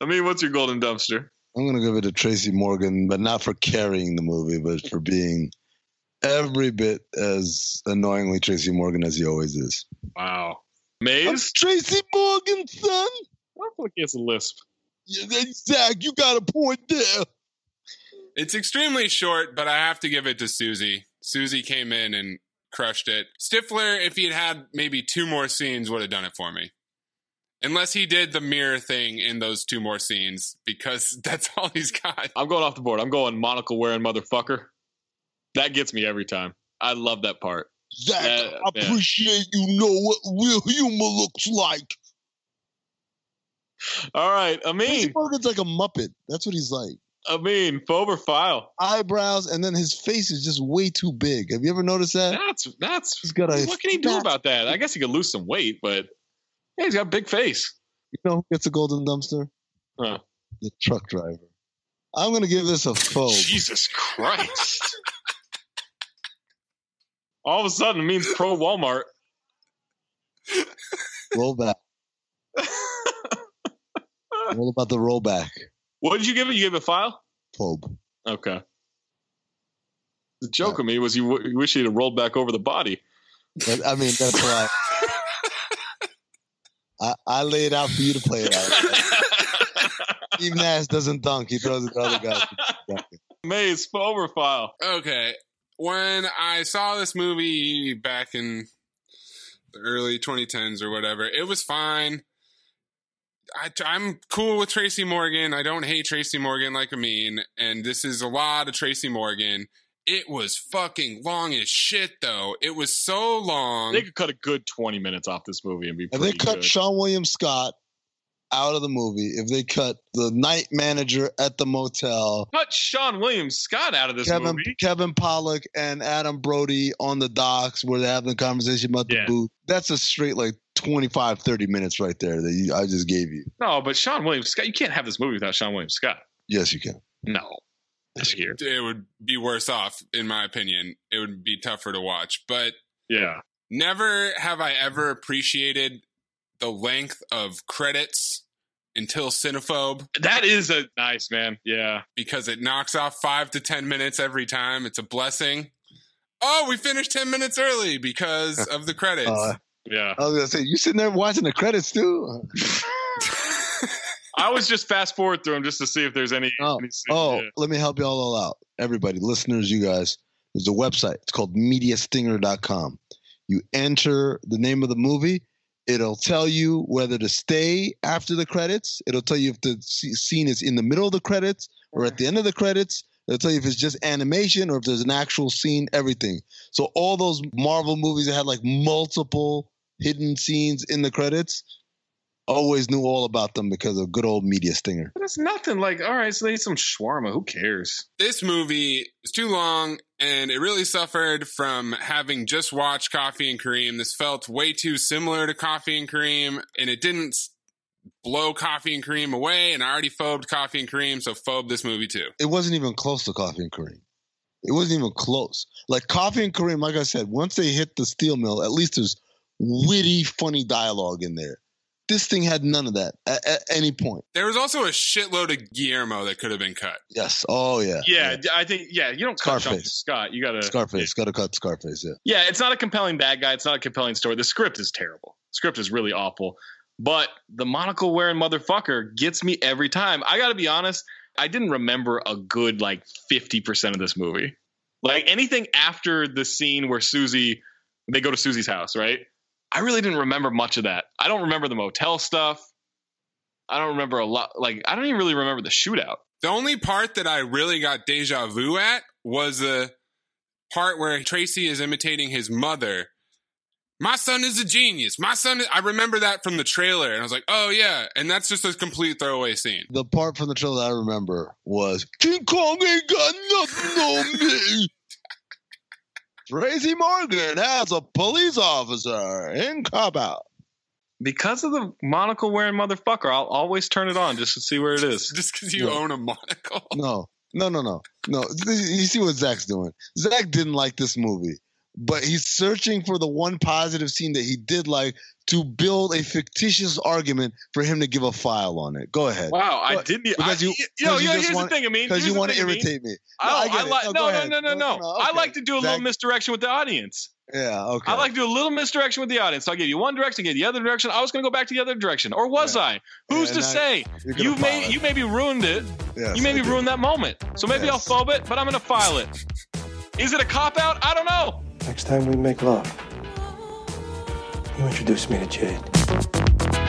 I mean, what's your Golden Dumpster? I'm gonna give it to Tracy Morgan, but not for carrying the movie, but for being every bit as annoyingly Tracy Morgan as he always is. Wow. Mayes? Tracy Morgan, son. I don't feel like he has a lisp. Yeah, Zach, you got a point there. It's extremely short, but I have to give it to Susie. Susie came in and crushed it. Stifler, if he had had maybe two more scenes, would have done it for me. Unless he did the mirror thing in those two more scenes, because that's all he's got. I'm going off the board. I'm going monocle wearing motherfucker. That gets me every time. I love that part. Zach, Yeah, I yeah. appreciate you know what real humor looks like. All right, I Tracy mean, Morgan's like a Muppet. That's what he's like. I mean, Fober file. Eyebrows, and then his face is just way too big. Have you ever noticed that? That's that's. He's got a what can he do about that? I guess he could lose some weight, but yeah, he's got a big face. You know who gets a golden dumpster? Huh. The truck driver. I'm gonna give this a phobe. Jesus Christ! All of a sudden, it means pro Walmart. Roll back. All about the rollback. What did you give it? You gave it a file? Phobe. Okay. The joke of me was you, w- you wish you'd have rolled back over the body. But, I mean, that's why I, I lay it out for you to play it out. Steve Nash doesn't dunk; he throws it to other guys. Mayes Fober file. Okay. When I saw this movie back in the early 2010s or whatever, it was fine. I, I'm cool with Tracy Morgan. I don't hate Tracy Morgan like a mean, and this is a lot of Tracy Morgan. It was fucking long as shit, though. It was so long. They could cut a good 20 minutes off this movie and be If pretty they cut good. Seann William Scott out of the movie, if they cut the night manager at the motel, Cut Seann Williams Scott out of this Kevin movie. Kevin Pollak and Adam Brody on the docks where they're having a conversation about the Yeah. booth, that's a straight like 25, 30 minutes right there that you, I just gave you. No, but Seann Williams Scott, you can't have this movie without Seann Williams Scott. Yes, you can. No. This year. it would be worse off, in my opinion. It would be tougher to watch. But Yeah. never have I ever appreciated the length of credits until Cinephobe That is a nice man. Yeah. because it knocks off five to 10 minutes every time. It's a blessing. Oh, we finished 10 minutes early because of the credits. Uh, Yeah. I was gonna say you sitting there watching the credits too. I was just fast forward through them just to see if there's any. Oh, any scenes. oh, Yeah. let me help y'all all out. everybody, listeners, you guys, there's a website. It's called mediastinger.com. You enter the name of the movie. It'll tell you whether to stay after the credits. It'll tell you if the scene is in the middle of the credits or at the end of the credits. It'll tell you if it's just animation or if there's an actual scene, everything. So all those Marvel movies that had like multiple hidden scenes in the credits, always knew all about them because of good old Media Stinger. But it's nothing like, all right, so they eat some shawarma. Who cares? This movie is too long and it really suffered from having just watched Coffee and Kareem. This felt way too similar to Coffee and Kareem and it didn't blow Coffee and Kareem away. And I already phobed Coffee and Kareem, so phobe this movie too. It wasn't even close to Coffee and Kareem. It wasn't even close. Like Coffee and Kareem, like I said, once they hit the steel mill, at least there's witty, funny dialogue in there. This thing had none of that at, at any point. There was also a shitload of Guillermo that could have been cut. Yes. Oh yeah. Yeah, I think yeah, you don't cut Seann Scarface. Scott. You gotta Scarface. Got to cut Scarface. Yeah. Yeah, it's not a compelling bad guy. It's not a compelling story. The script is terrible. The script is really awful. But the monocle wearing motherfucker gets me every time. I got to be honest. I didn't remember a good like fifty percent of this movie. Like anything after the scene where Susie, they go to Susie's house, right? I really didn't remember much of that. I don't remember the motel stuff. I don't remember a lot. Like I don't even really remember the shootout. The only part that I really got deja vu at was the part where Tracy is imitating his mother. My son is a genius. My son, is, I remember that from the trailer, and I was like, "Oh yeah," and that's just a complete throwaway scene. The part from the trailer I remember was King Kong ain't got nothing on me. Tracy Morgan as a police officer in cop out. Because of the monocle wearing motherfucker, I'll always turn it on just to see where it is. just because you No. own a monocle. No, no, no, no, no. You see what Zach's doing? Zach didn't like this movie, but he's searching for the one positive scene that he did like to build a fictitious argument for him to give a file on it. Go ahead. Wow, I didn't. because I, you, you, know, you you know, just here's want- the thing. I mean, because you want to thing, I mean. irritate me. I, No, don't- I get I it. like No, no, no, no, I like to do a little Zach- misdirection with the audience. Yeah, okay. I like to do a little misdirection with the audience. So I gave you one direction, I gave you the other direction. I was going to go back to the other direction, or was I? Who's Yeah, to now say? you're gonna You may file it. you maybe ruined it. Yes, you maybe I ruined that moment. So maybe Yes. I'll phobe it, but I'm going to file it. Is it a cop out? I don't know. Next time we make love, you introduced me to Jade.